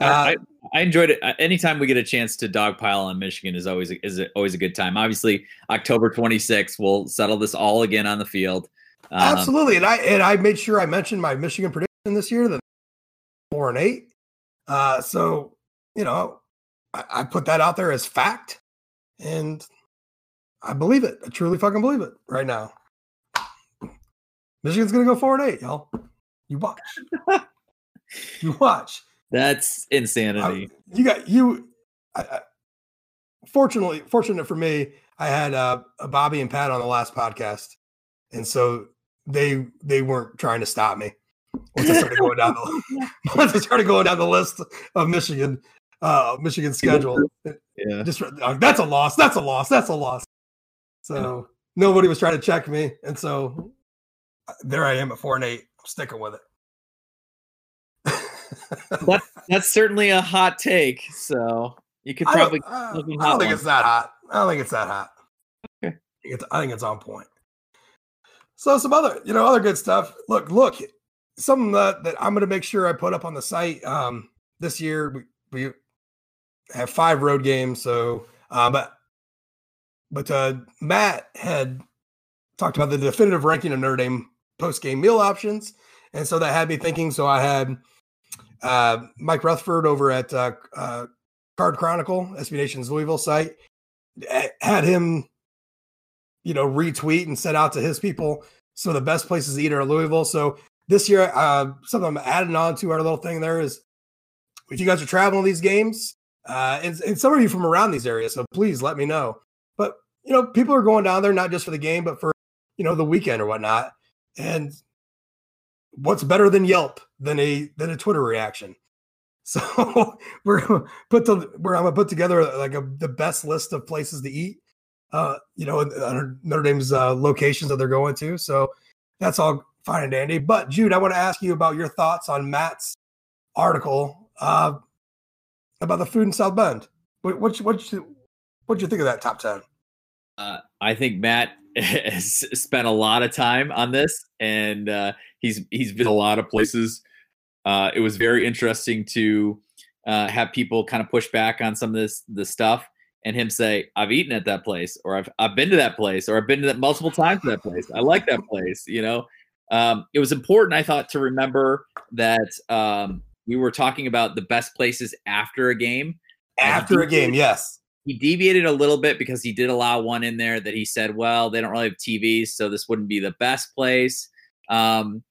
Uh, I, I enjoyed it. Anytime we get a chance to dogpile on Michigan is always is always a good time. Obviously, October 26th, we'll settle this all again on the field. Um, Absolutely, and I and I made sure I mentioned my Michigan prediction this year the four and eight. Uh, so you know, I, I put that out there as fact, and I believe it. I truly fucking believe it right now. Michigan's gonna go four and eight, y'all. You watch. [laughs] you watch. That's insanity. I, you got you. I, I, fortunately, fortunate for me, I had uh, Bobby and Pat on the last podcast, and so they they weren't trying to stop me once I started going down the [laughs] [laughs] once I started going down the list of Michigan uh Michigan schedule. Yeah, just uh, that's a loss. That's a loss. That's a loss. So nobody was trying to check me. And so uh, there I am at four and eight. I'm sticking with it. [laughs] that's, that's certainly a hot take. So you could probably. I don't, uh, I don't think it's that hot. I don't think it's that hot. Okay. I think it's, I think it's on point. So some other, you know, other good stuff. Look, look, something that, that I'm going to make sure I put up on the site um, this year. We, we have five road games, so uh, but but uh, Matt had talked about the definitive ranking of Notre Dame post game meal options, and so that had me thinking. So I had uh, Mike Rutherford over at uh, uh, Card Chronicle, SB Nation's Louisville site, had him, you know, retweet and send out to his people some of the best places to eat are Louisville. So this year, uh, something I'm adding on to our little thing there is if you guys are traveling these games, uh, and, and some of you from around these areas, so please let me know. You know, people are going down there not just for the game, but for you know the weekend or whatnot. And what's better than Yelp than a than a Twitter reaction? [laughs] So we're put the we're I'm gonna put together like a, the best list of places to eat. Uh, you know, Notre Dame's uh, locations that they're going to. So that's all fine and dandy. But Jude, I want to ask you about your thoughts on Matt's article uh, about the food in South Bend. What what what What'd you think of that top 10? Uh, I think Matt [laughs] has spent a lot of time on this and uh, he's he's been a lot of places. Uh, it was very interesting to uh, have people kind of push back on some of this the stuff and him say, I've eaten at that place, or I've I've been to that place, or I've been to that multiple times to that place. I like that place, you know. um, it was important, I thought, to remember that um, we were talking about the best places after a game. After a game, yes. He deviated a little bit because he did allow one in there that he said, well, they don't really have TVs, so this wouldn't be the best place. Um,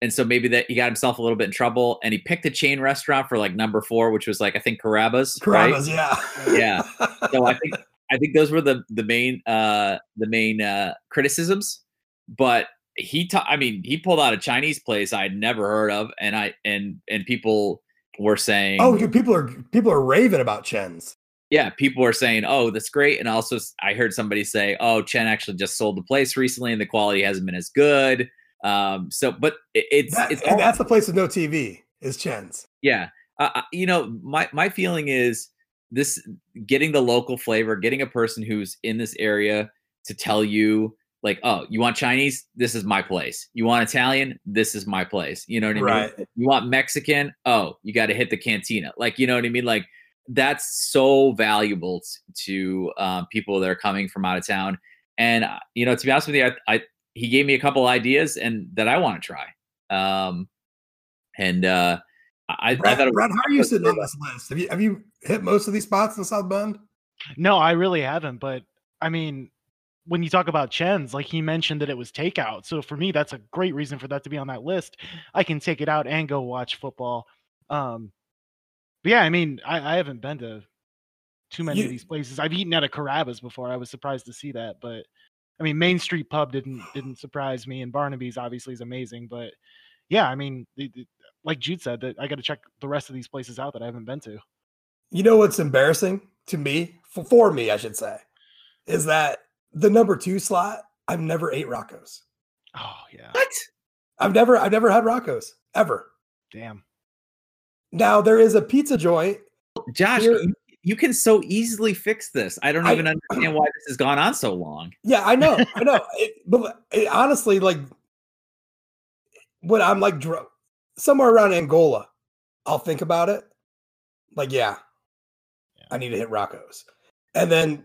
and so maybe that he got himself a little bit in trouble and he picked a chain restaurant for like number four which was like i think carrabba's Carrabba's, yeah. yeah [laughs] so i think i think those were the the main uh the main uh criticisms but he ta- i mean he pulled out a chinese place i'd never heard of and i and and people were saying oh, people are people are raving about Chen's. Yeah people are saying oh that's great and also I heard somebody say oh chen actually just sold the place recently and the quality hasn't been as good um so but it, it's That- it's all- that's the place with no TV is Chen's. Yeah. Uh, you know, my my feeling is this getting the local flavor, getting a person who's in this area to tell you like, "Oh, you want Chinese? This is my place. You want Italian? This is my place." You know what I Right. mean? You want Mexican? Oh, you got to hit the cantina. Like, you know what I mean? Like that's so valuable t- to um, people that are coming from out of town. And uh, you know, to be honest with you, I, I he gave me a couple ideas and that I want to try. Um, and uh, I, I thought it Brad, how are you sitting on this list? Have you have you hit most of these spots in South Bend? No, I really haven't. But I mean, when you talk about Chen's, like he mentioned that it was takeout. So for me, that's a great reason for that to be on that list. I can take it out and go watch football. Um, but yeah, I mean, I, I haven't been to too many You- of these places. I've eaten at a Carrabba's before. I was surprised to see that, but I mean, Main Street Pub didn't [sighs] didn't surprise me, and Barnaby's obviously is amazing. But yeah, I mean, the, the, like Jude said, that I got to check the rest of these places out that I haven't been to. You know what's embarrassing to me, for, for me, I should say, is that the number two slot, I've never ate Rocco's. Oh yeah, what? I've never, I've never had Rocco's ever. damn. Now there is a pizza joint. Josh, Here- you, you can so easily fix this. I don't I- even understand why this has gone on so long. Yeah, I know, I know. [laughs] It, but it, honestly, like when I'm like dr- somewhere around Angola, I'll think about it. Like, yeah, Yeah. I need to hit Rocco's, and then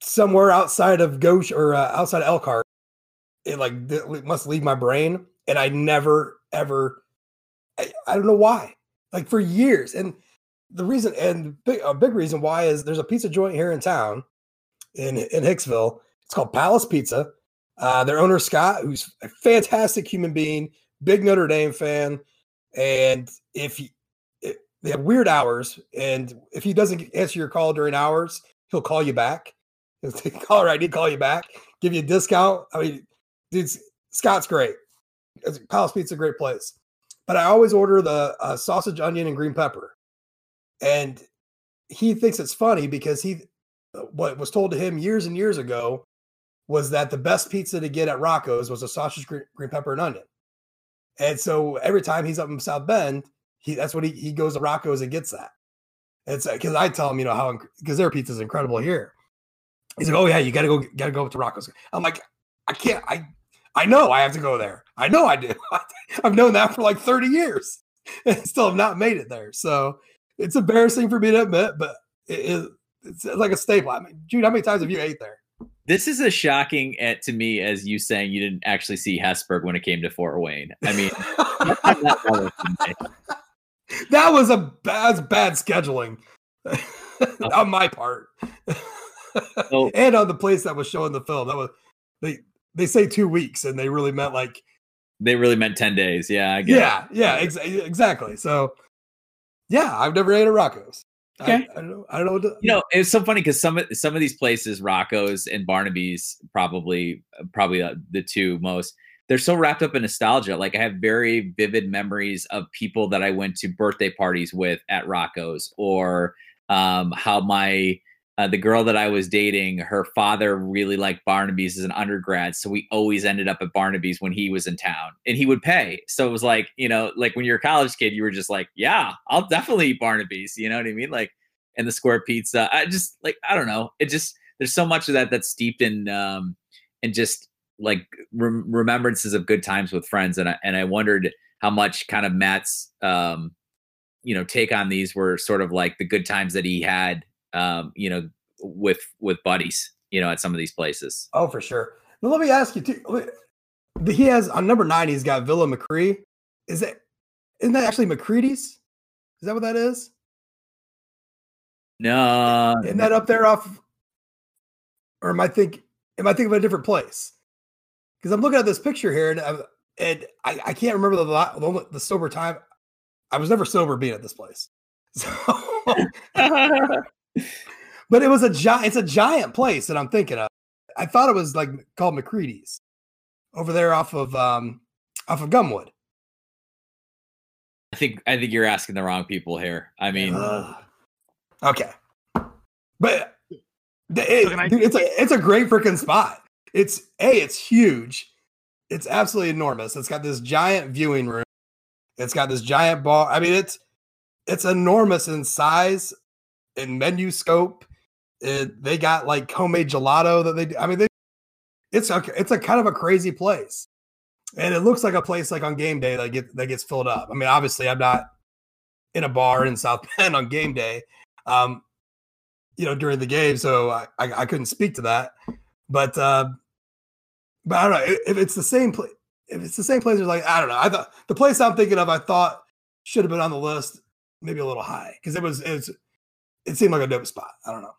somewhere outside of Gosh or uh, outside of Elkhart, it like it must leave my brain, and I never ever. I, I don't know why. Like for years, and the reason and big, a big reason why is there's a pizza joint here in town, in in Hicksville. It's called Palace Pizza. Uh, their owner Scott, who's a fantastic human being, big Notre Dame fan, and if he, it, they have weird hours, and if he doesn't answer your call during hours, he'll call you back. He'll "Caller [laughs] ID, call you back, give you a discount." I mean, dude, Scott's great. Palace Pizza, great place, but I always order the uh, sausage, onion, and green pepper, and he thinks it's funny because he what was told to him years and years ago was that the best pizza to get at Rocco's was a sausage, green, green pepper, and onion. And so every time he's up in South Bend, he that's what he, he goes to Rocco's and gets that. It's because I tell him, you know, how because their pizza is incredible here. He's like, oh yeah, you gotta go, gotta go up to Rocco's. I'm like, I can't, I, I know I have to go there. I know I do. [laughs] I've known that for like 30 years, [laughs] and still have not made it there. So it's embarrassing for me to admit, but it is. It's like a staple. I mean, Jude, how many times have you ate there? This is as shocking at, to me as you saying you didn't actually see Hesburgh when it came to Fort Wayne. I mean, that's not relevant to me. that was a bad, bad scheduling [laughs] on my part, oh. So- and on the place that was showing the film. That was they they say two weeks, and they really meant like they really meant 10 days. Yeah, I get it. yeah, yeah, ex- exactly. So yeah, I've never ate at Rocco's. I- Okay. I, don't know. I don't know. What to, You know, it's so funny because some of some of these places, Rocco's and Barnaby's, probably probably uh, the two most. They're so wrapped up in nostalgia. Like I have very vivid memories of people that I went to birthday parties with at Rocco's, or um, how my uh, the girl that I was dating, her father really liked Barnaby's as an undergrad, so we always ended up at Barnaby's when he was in town, and he would pay. So it was like, you know, like when you're a college kid, you were just like, yeah, I'll definitely eat Barnaby's. You know what I mean? Like and the square pizza. I just like I don't know. It just there's so much of that that's steeped in um and just like rem- remembrances of good times with friends and I and I wondered how much kind of Matt's um you know take on these were sort of like the good times that he had um you know with with buddies you know at some of these places. oh, for sure. But let me ask you too. he has on number nine. He's got Villa McCree. Is it? Isn't that actually McCready's? Is that what that is? No, Isn't that up there off? Or am I think? Am I thinking of a different place? Because I'm looking at this picture here, and, I, and I, I can't remember the, the the sober time. I was never sober being at this place. [laughs] So, [laughs] [laughs] but it was a giant. It's a giant place that I'm thinking of. I thought it was like called McCready's over there off of um off of Gumwood. I think I think you're asking the wrong people here. I mean, Ugh. okay, but it- So I- dude, it's a it's a great freaking spot. It's a it's huge. It's absolutely enormous. It's got this giant viewing room. It's got this giant bar. I mean, it's it's enormous in size, in menu scope. It, they got like homemade gelato that they. I mean, they, it's a it's a kind of a crazy place, and it looks like a place like on game day that get that gets filled up. I mean, obviously, I'm not in a bar in South [laughs] Bend on game day, um, you know, during the game, so I, I, I couldn't speak to that. But uh, but I don't know if- it's the same place. If it's the same place, like I don't know. I thought the place I'm thinking of, I thought should have been on the list, maybe a little high because it was it's it seemed like a dope spot. I don't know.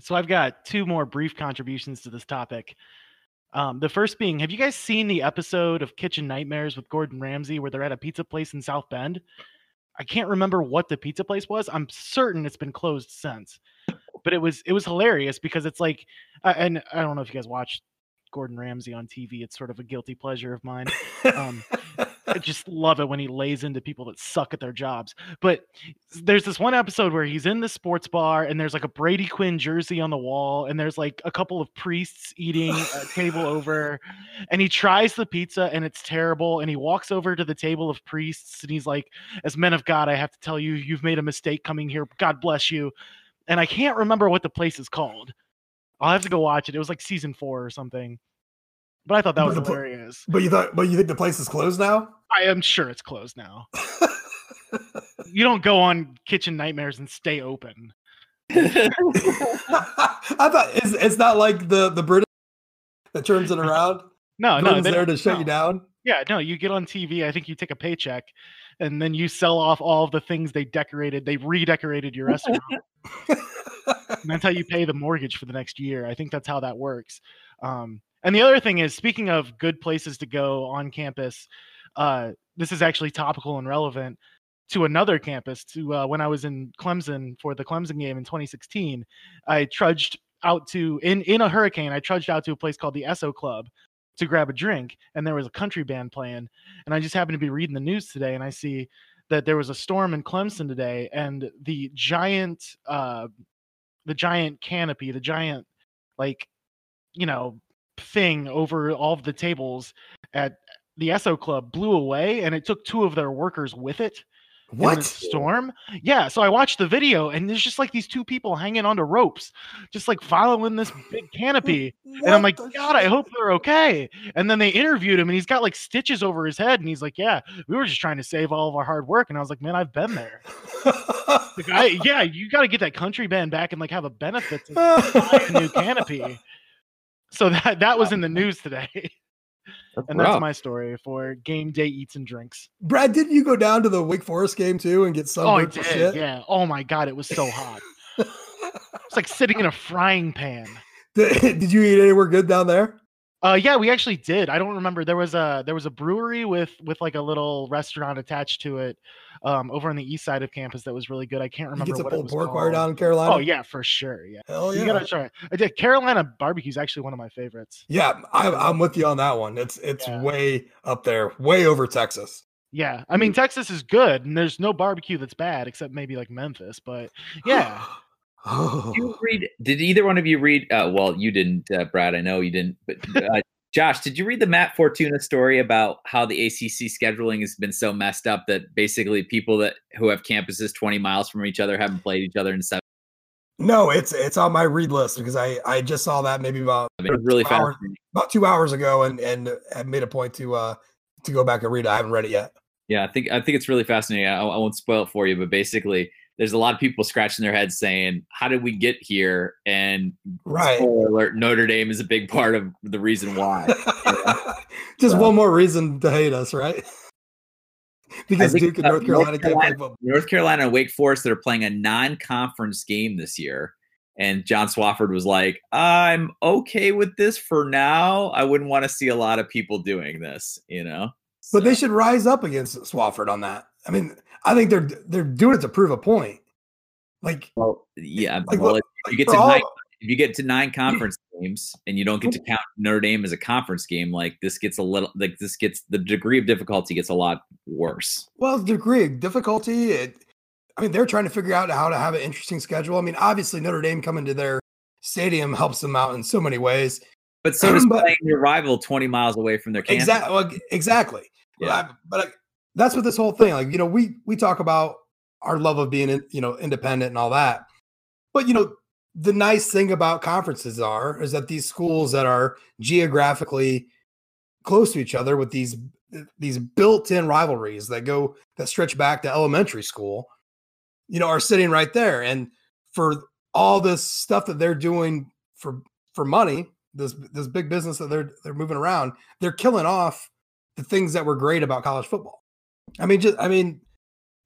So I've got two more brief contributions to this topic. Um, the first being, have you guys seen the episode of Kitchen Nightmares with Gordon Ramsay where they're at a pizza place in South Bend? I can't remember what the pizza place was. I'm certain it's been closed since, but it was it was hilarious because it's like, uh, and I don't know if you guys watch Gordon Ramsay on TV. It's sort of a guilty pleasure of mine. Um, I [laughs] just love it when he lays into people that suck at their jobs. But there's this one episode where he's in the sports bar and there's like a Brady Quinn jersey on the wall and there's like a couple of priests eating a table over [laughs] and he tries the pizza and it's terrible and he walks over to the table of priests and he's like as men of God I have to tell you you've made a mistake coming here. God bless you. And I can't remember what the place is called. I'll have to go watch it. It was like season 4 or something. But I thought that But was pl- hilarious. but you thought, but you think the place is closed now? I am sure it's closed now. [laughs] You don't go on Kitchen Nightmares and stay open. [laughs] I thought it's, it's not like the the British that turns it around. No, no, Britain's there to shut no. you down. Yeah, no, you get on TV. I think you take a paycheck, and then you sell off all of the things they decorated. They redecorated your restaurant. [laughs] that's how you pay the mortgage for the next year. I think that's how that works. Um, and the other thing is, speaking of good places to go on campus, uh, this is actually topical and relevant to another campus. To uh, when I was in Clemson for the Clemson game in 2016, I trudged out to in in a hurricane. I trudged out to a place called the Esso Club to grab a drink, and there was a country band playing. And I just happened to be reading the news today, and I see that there was a storm in Clemson today, and the giant uh, the giant canopy, the giant like you know thing over all of the tables at the Esso Club blew away, and it took two of their workers with it What? storm? Yeah, so I watched the video, and there's just like these two people hanging onto ropes, just like following this big canopy. And I'm like, God, I hope they're okay. And then they interviewed him, and he's got like stitches over his head, and he's like, Yeah, we were just trying to save all of our hard work. And I was like, Man, I've been there. Like, I, [laughs] yeah, you got to get that country band back and like have a benefit to buy a new canopy. So that that was in the news today, [laughs] and that's my story for game day eats and drinks. Brad, didn't you go down to the Wake Forest game too and get Oh, I sunburned did. shit? Yeah. Oh my god, it was so hot. [laughs] It's like sitting in a frying pan. did, [laughs] did you eat anywhere good down there? Uh, yeah, we actually did. I don't remember. There was a there was a brewery with with like a little restaurant attached to it, um, over on the east side of campus that was really good. I can't You remember get some what it pulled pork you're down in Carolina. Oh yeah, for sure. Yeah, Hell you gotta try. it. I did. Carolina barbecue is actually one of my favorites. Yeah, I, I'm with you on that one. It's it's Yeah. way up there, way over Texas. Yeah, I mean Texas is good, and there's no barbecue that's bad except maybe like Memphis. But yeah, [gasps] Oh. Did you read? Did either one of you read? Uh, well, you didn't, uh, Brad. I know you didn't. But uh, Josh, did you read the Matt Fortuna story about how the ACC scheduling has been so messed up that basically people that who have campuses 20 miles from each other haven't played each other in seven? no, it's it's on my read list because I I just saw that maybe about I mean, really Two hours. about two hours ago and and made a point to uh to go back and read it. I haven't read it yet. Yeah, I think I think it's really fascinating. I, I won't spoil it for you, but basically, there's a lot of people scratching their heads saying, "How did we get here?" And right, alert: Notre Dame is a big part of the reason why. [laughs] Just so, one more reason to hate us, right? [laughs] because Duke and North Carolina, North Carolina, North Carolina and Wake Forest that are playing a non-conference game this year. And John Swofford was like, "I'm okay with this for now. I wouldn't want to see a lot of people doing this, you know." So. But they should rise up against Swofford on that. I mean, I think they're they're doing it to prove a point. Like, well, yeah. Like, well, if you get to all, nine, if you get to nine conference games and you don't get to count Notre Dame as a conference game, like this gets a little like this gets the degree of difficulty gets a lot worse. Well, the degree of difficulty, it, I mean, they're trying to figure out how to have an interesting schedule. I mean, obviously Notre Dame coming to their stadium helps them out in so many ways. But so does [clears throat] but, playing your rival 20 miles away from their campus. Exactly. Well, exactly. Yeah. But, I, but that's what this whole thing like you know we we talk about our love of being you know independent and all that. But you know the nice thing about conferences are is that these schools that are geographically close to each other with these these built-in rivalries that go that stretch back to elementary school you know are sitting right there. And for all this stuff that they're doing for for money this this big business that they're they're moving around they're killing off the things that were great about college football I mean, just I mean,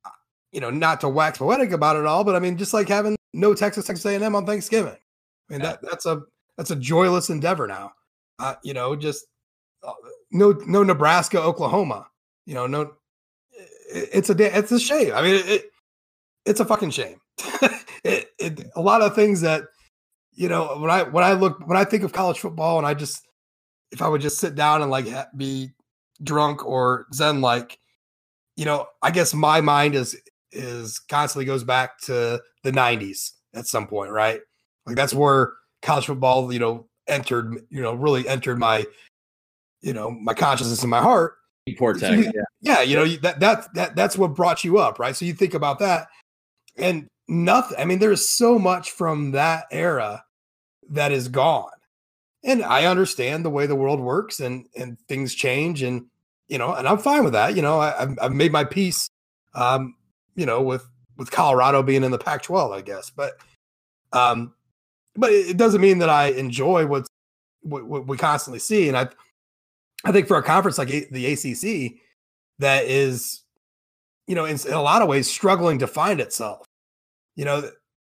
uh, you know, not to wax poetic about it all, but I mean, just like having no Texas Texas A&M on Thanksgiving. I mean, yeah. that that's a that's a joyless endeavor now. Uh, you know, just uh, no no Nebraska, Oklahoma. You know, no. It's a it's a shame. I mean, it, it it's a fucking shame. [laughs] it, it, a lot of things that you know when I when I look when I think of college football and I just if I would just sit down and like be drunk or zen like you know, I guess my mind is is constantly goes back to the 90s at some point, right? Like that's mm-hmm. where college football, you know, entered, you know, really entered my, you know, my consciousness and my heart. Cortex, so you, yeah. yeah, you know, that that that that's what brought you up, right? So you think about that, and nothing. I mean, there's so much from that era that is gone, and I understand the way the world works, and and things change, and you know, and I'm fine with that. You know, I, have I've made my peace, um, you know, with with Colorado being in the Pac-12, I guess. But, um, but it doesn't mean that I enjoy what's what, what we constantly see. And I, I think for a conference like the ACC, that is, you know, in, in a lot of ways struggling to find itself. You know,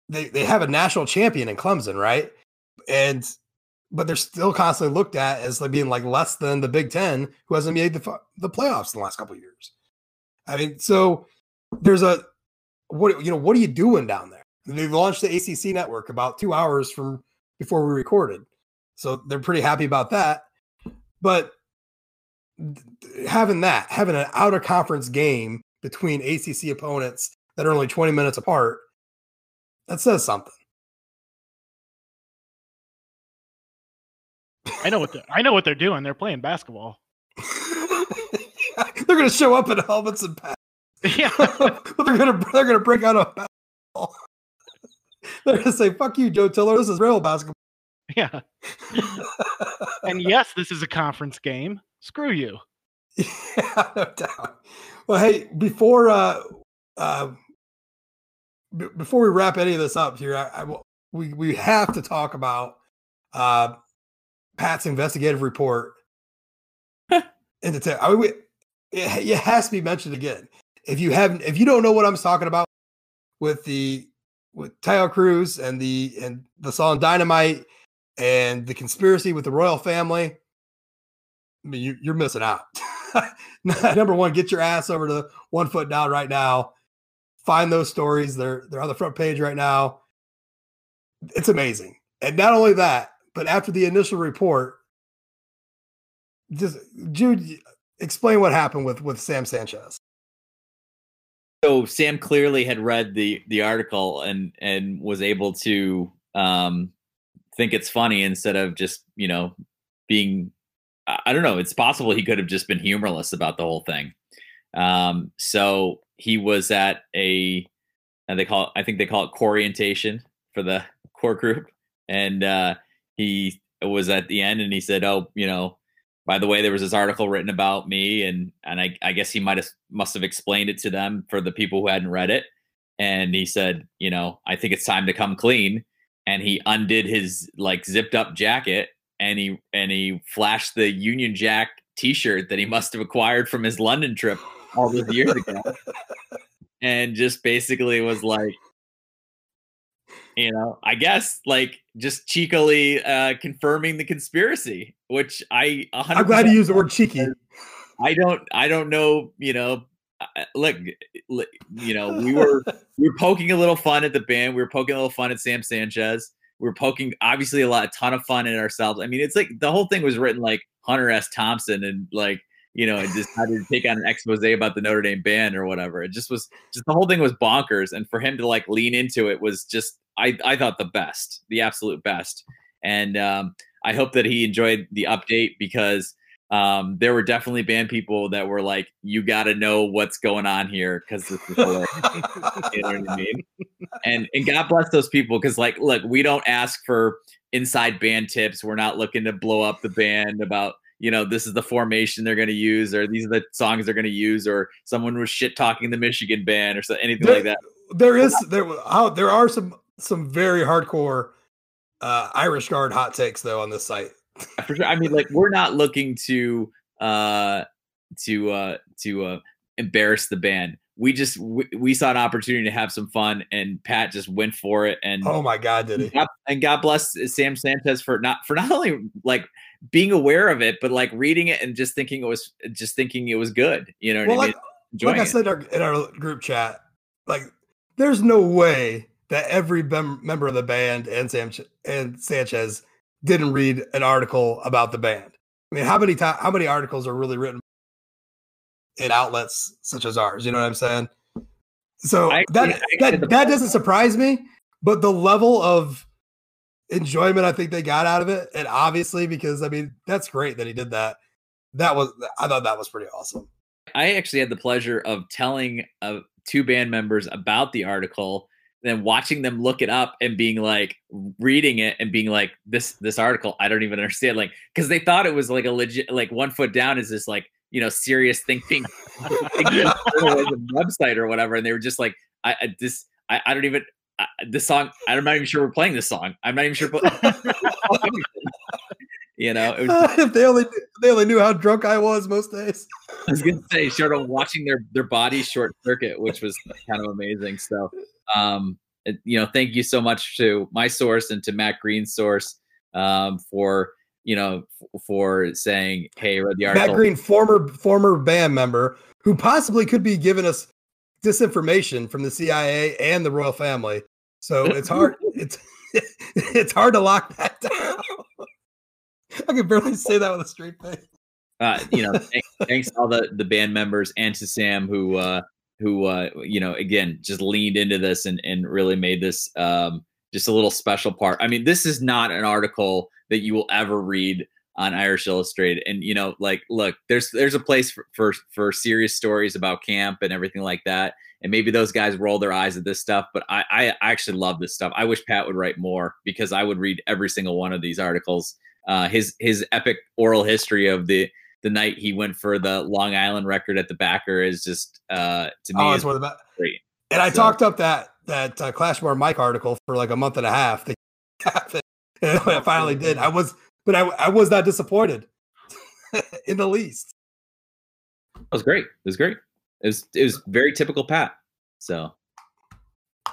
they they have a national champion in Clemson, right? And but they're still constantly looked at as like being like less than the Big Ten, who hasn't made the the playoffs in the last couple years. I mean, so there's a what you know what are you doing down there? They launched the ACC network about two hours from before we recorded, so they're pretty happy about that. But having that, having an out of conference game between ACC opponents that are only 20 minutes apart, that says something. I know what they're, I know what they're doing. They're playing basketball. [laughs] they're going to show up in helmets and pads. Yeah, but [laughs] they're going to they're going to break out a basketball. [laughs] they're going to say, "Fuck you, Joe Tiller. This is real basketball." Yeah. and yes, this is a conference game. Screw you. Yeah, no doubt. Well, hey, before uh, uh, b- before we wrap any of this up here, I, I we we have to talk about uh Pat's investigative report into te- I mean, it, it has to be mentioned again. If you haven't, if you don't know what I'm talking about with the with Taio Cruz and the and the song Dynamite and the conspiracy with the royal family, I mean, you, you're missing out. [laughs] Number one, get your ass over to One Foot Down right now. Find those stories. They're they're on the front page right now. It's amazing. And not only that, but after the initial report, just Jude, explain what happened with with Sam Sanchez. So Sam clearly had read the the article and and was able to um, think it's funny instead of just you know being I don't know. It's possible he could have just been humorless about the whole thing. Um, so he was at a, and they call it, I think they call it orientation for the [laughs] core group, and uh, he was at the end and he said, "Oh, you know, by the way, there was this article written about me, and and I, I guess he might have must have explained it to them for the people who hadn't read it." and he said, you know, I think it's time to come clean. And he undid his like zipped up jacket and he and he flashed the Union Jack T-shirt that he must have acquired from his London trip all those years ago, and just basically was like, you know, I guess like just cheekily uh, confirming the conspiracy, which I. I'm glad you used the word cheeky. I don't. I don't know. You know, look, you know, we were [laughs] we were poking a little fun at the band. We were poking a little fun at Sam Sanchez. We were poking obviously a lot, a ton of fun at ourselves. I mean, it's like the whole thing was written like Hunter S. Thompson and like you know, just had to take on an expose about the Notre Dame band or whatever. It just was just the whole thing was bonkers, and for him to like lean into it was just I I thought the best, the absolute best, and um, I hope that he enjoyed the update because um, there were definitely band people that were like, "You got to know what's going on here because this is [laughs] hilarious." you know what I mean? And and God bless those people because, like, look, we don't ask for inside band tips. We're not looking to blow up the band about you know this is the formation they're going to use or these are the songs they're going to use or someone was shit talking the Michigan band or so, anything there, like that. There is there how there are some some very hardcore uh, Irish Guard hot takes though on this site. For sure. I mean, like we're not looking to uh to uh to uh embarrass the band. We just we, we saw an opportunity to have some fun, and Pat just went for it. And oh my god, did he? God, and God bless Sam Sanchez for not for not only like being aware of it, but like reading it and just thinking it was just thinking it was good. You know, well, like, like I said in our, in our, group chat, like there's no way that every bem- member of the band and Sam and Sanchez didn't read an article about the band. I mean, how many times, how many articles are really written in outlets such as ours? You know what I'm saying? So I, that that that doesn't surprise me, but the level of enjoyment I think they got out of it, and obviously because I mean that's great that he did that. That was I thought that was pretty awesome. I actually had the pleasure of telling uh, two band members about the article then watching them look it up and being like reading it and being like this this article i don't even understand like because they thought it was like a legit like one foot down is this like you know serious thinking [laughs] website or whatever and they were just like i, I this I, I don't even I, this song i'm not even sure we're playing this song. I'm not even sure [laughs] [laughs] you know [laughs] was, if they only they only knew how drunk i was most days i was gonna say sort of watching their their bodies short circuit which was kind of amazing so um, you know, thank you so much to my source and to Matt Green's source um, for you know f- for saying, "Hey, read the article." Matt Green, former former band member, who possibly could be giving us disinformation from the CIA and the royal family. So it's hard. [laughs] it's [laughs] it's hard to lock that down. [laughs] I can barely say that with a straight face. Uh, you know, [laughs] thanks, thanks to all the the band members and to Sam who uh, who uh, you know again just leaned into this and and really made this um, just a little special part. I mean, this is not an article that you will ever read on Irish Illustrated. And you know, like, look, there's there's a place for for, for serious stories about camp and everything like that. And maybe those guys roll their eyes at this stuff, but I, I actually love this stuff. I wish Pat would write more because I would read every single one of these articles. Uh, his his epic oral history of the the night he went for the Long Island record at the backer is just uh to me oh, it's one of the best. Great. And I so. talked up that that uh, Clashmore Mike article for like a month and a half. [laughs] and I finally did. I was, but I I was not disappointed [laughs] in the least. It was great. It was great. It was it was very typical Pat. So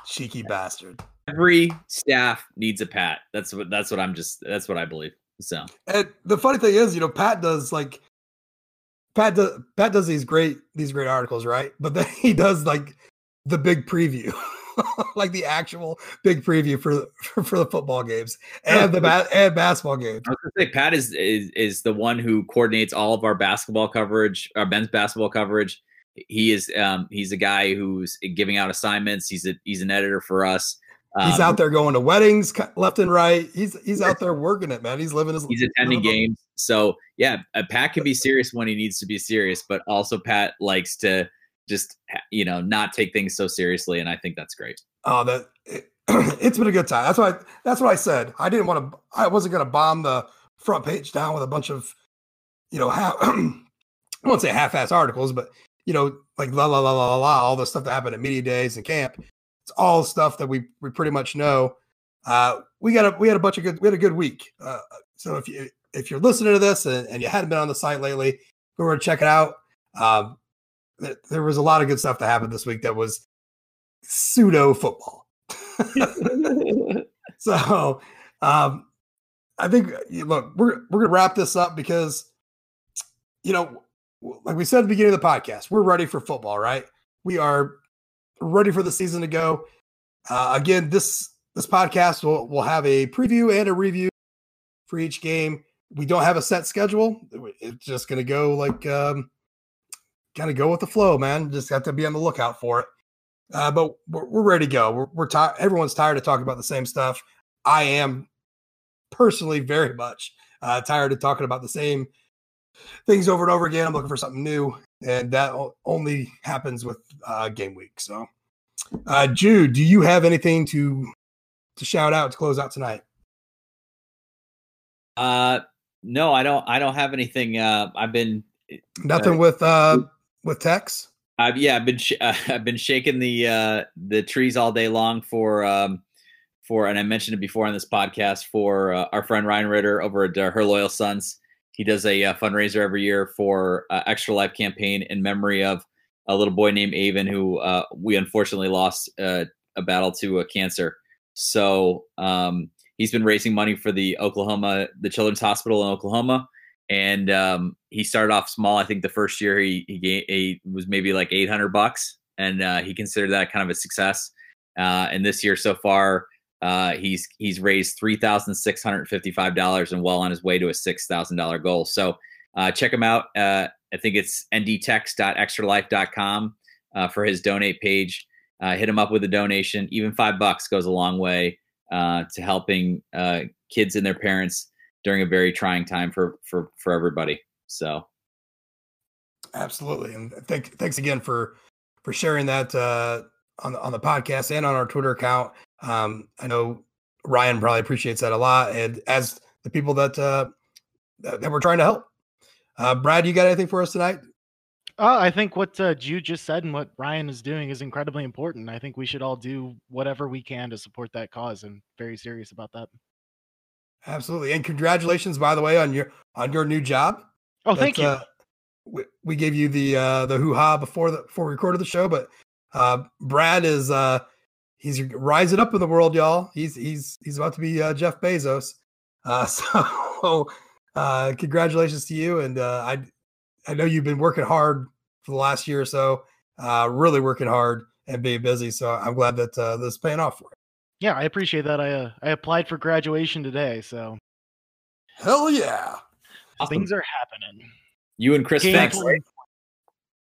cheeky bastard. Every staff needs a Pat. That's what that's what I'm just that's what I believe. So and the funny thing is, you know, Pat does like Pat does Pat does these great these great articles, right? But then [laughs] he does like the big preview, [laughs] like the actual big preview for for, [laughs] for the football games and the ba- and basketball games. I was gonna say Pat is, is is the one who coordinates all of our basketball coverage, our men's basketball coverage. He is um he's a guy who's giving out assignments. He's a he's an editor for us. He's um, out there going to weddings left and right. He's he's out there [laughs] working it, man. He's living his. He's attending games. So yeah, Pat can be serious when he needs to be serious, but also Pat likes to just you know not take things so seriously, and I think that's great. Oh, that it, [clears throat] has been a good time. That's why that's what I said. I didn't want to. I wasn't going to bomb the front page down with a bunch of you know half. [clears throat] I won't say half-ass articles, but you know like la la la la la all the stuff that happened at media days and camp it's all stuff that we we pretty much know. Uh, we got a we had a bunch of good we had a good week. Uh, so if you if you're listening to this and, and you hadn't been on the site lately, go over and check it out. Um, th- there was a lot of good stuff that happened this week that was pseudo football. [laughs] so um, I think look, we're we're gonna wrap this up because you know, like we said at the beginning of the podcast, we're ready for football, right? We are ready for the season to go. Uh, again, this this podcast will will have a preview and a review for each game. We don't have a set schedule. It's just gonna go like um, kind of go with the flow, man. Just have to be on the lookout for it. Uh, but we're, we're ready to go. We're, we're tired. Everyone's tired of talking about the same stuff. I am personally very much uh, tired of talking about the same things over and over again. I'm looking for something new, and that only happens with uh, game week. So, uh, Jude, do you have anything to to shout out to close out tonight? Uh, no, I don't. I don't have anything. Uh, I've been nothing uh, with uh with Tex. I've yeah, I've been sh- [laughs] I've been shaking the uh the trees all day long for um for and I mentioned it before on this podcast for uh, our friend Ryan Ritter over at uh, Her Loyal Sons. He does a, uh, fundraiser every year for uh, Extra Life campaign in memory of a little boy named Avon who uh, we unfortunately lost uh, a battle to a cancer. So um, he's been raising money for the Oklahoma, the Children's Hospital in Oklahoma, and um, he started off small. I think the first year he he, he was maybe like 800 bucks, and uh, he considered that kind of a success. Uh, and this year so far, uh, he's he's raised three thousand six hundred fifty five dollars and well on his way to a six thousand dollar goal. So uh, check him out. Uh, I think it's ndtex.extralife.com uh, for his donate page. Uh, hit him up with a donation. Even five bucks goes a long way uh, to helping uh, kids and their parents during a very trying time for for for everybody. So, absolutely, and thank, thanks again for for sharing that uh, on on the podcast and on our Twitter account. Um, I know Ryan probably appreciates that a lot, and as the people that uh, that, that we're trying to help. Uh, Brad, you got anything for us tonight? Uh, I think what uh, Jude just said and what Ryan is doing is incredibly important. I think we should all do whatever we can to support that cause. and very serious about that. Absolutely, and congratulations, by the way, on your on your new job. Oh, thank you. Uh, we, we, gave you the uh, the hoo ha before the before we recorded the show, but uh, Brad is uh, he's rising up in the world, y'all. He's he's he's about to be uh, Jeff Bezos. Uh, [laughs] so uh, congratulations to you, and uh, I I know you've been working hard for the last year or so, uh, really working hard and being busy. So I'm glad that uh, this is paying off for you. Yeah, I appreciate that. I uh, I applied for graduation today, so hell yeah, awesome. things are happening. You and Chris Finke, right?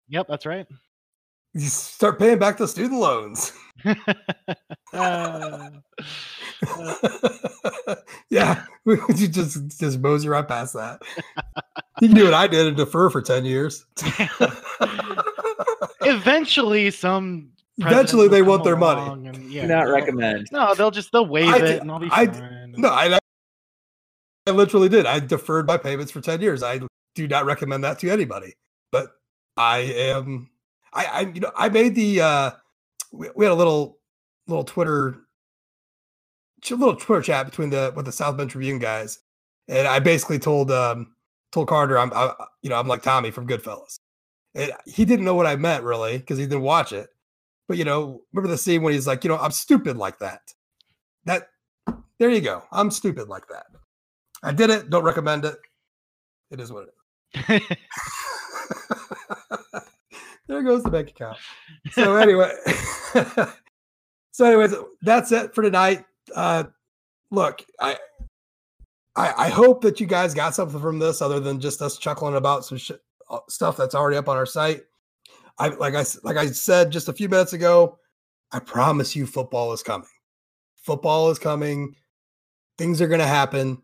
Yep, that's right. You start paying back the student loans. uh, [laughs] [laughs] yeah, [laughs] you just just mosey right past that. You can do what I did and defer for ten years. Eventually, some Eventually, they want their money. And, yeah, not recommend. No, they'll just they'll waive I, it and I'll be I, fine. No, I, I literally did. I deferred my payments for ten years. I do not recommend that to anybody. But I am. I, I you know I made the. uh we, we had a little little Twitter a little Twitter chat between the with the South Bend Tribune guys, and I basically told um told Carter I'm I, you know I'm like Tommy from Goodfellas, and he didn't know what I meant really because he didn't watch it, but you know, remember the scene when he's like, you know, I'm stupid like that. That there you go. I'm stupid like that. I did it. Don't recommend it. It is what it is. [laughs] there goes the bank account. So anyway, [laughs] so anyways, that's it for tonight. Uh, look, I, I, I hope that you guys got something from this other than just us chuckling about some sh- uh, stuff that's already up on our site. I like I like I said just a few minutes ago. I promise you, football is coming. Football is coming. Things are going to happen.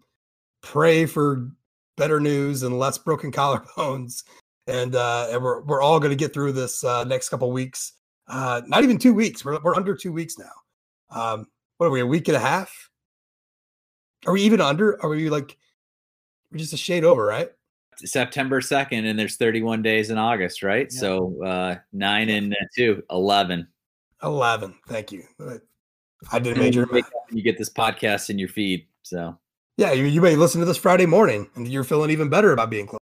Pray for better news and less broken [laughs] collarbones, and uh, and we're we're all going to get through this uh, next couple weeks. Uh, not even two weeks. We're we're under two weeks now. Um, what are we? A week and a half? Are we even under? Are we like? We're just a shade over, right? September 2nd and there's 31 days in August, right? Yeah. So uh 9 and uh, 2, 11. 11. Thank you. I did then major. you, wake up and you get this podcast in your feed. So Yeah, you, you may listen to this Friday morning and you're feeling even better about being close.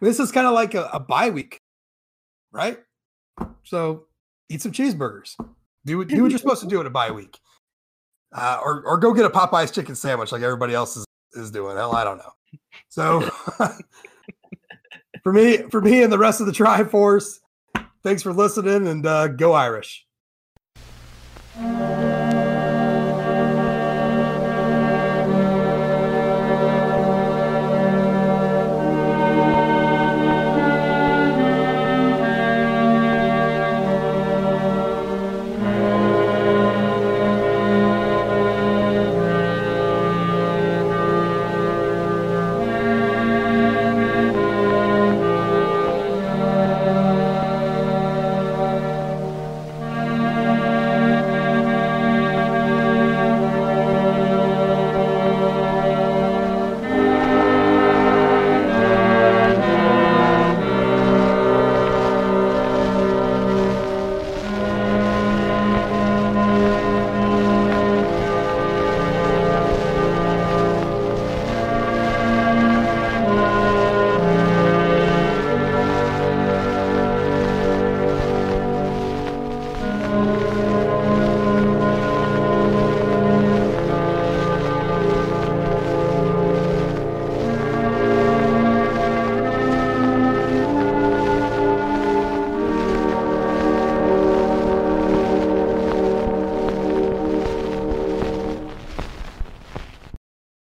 This is kind of like a, a bye week, right? So eat some cheeseburgers. Do what, do what you're supposed to do in a bye week. Uh, or, or go get a Popeye's chicken sandwich like everybody else is, is doing. Hell, I don't know. So [laughs] for me, for me and the rest of the Triforce, thanks for listening and uh, go Irish.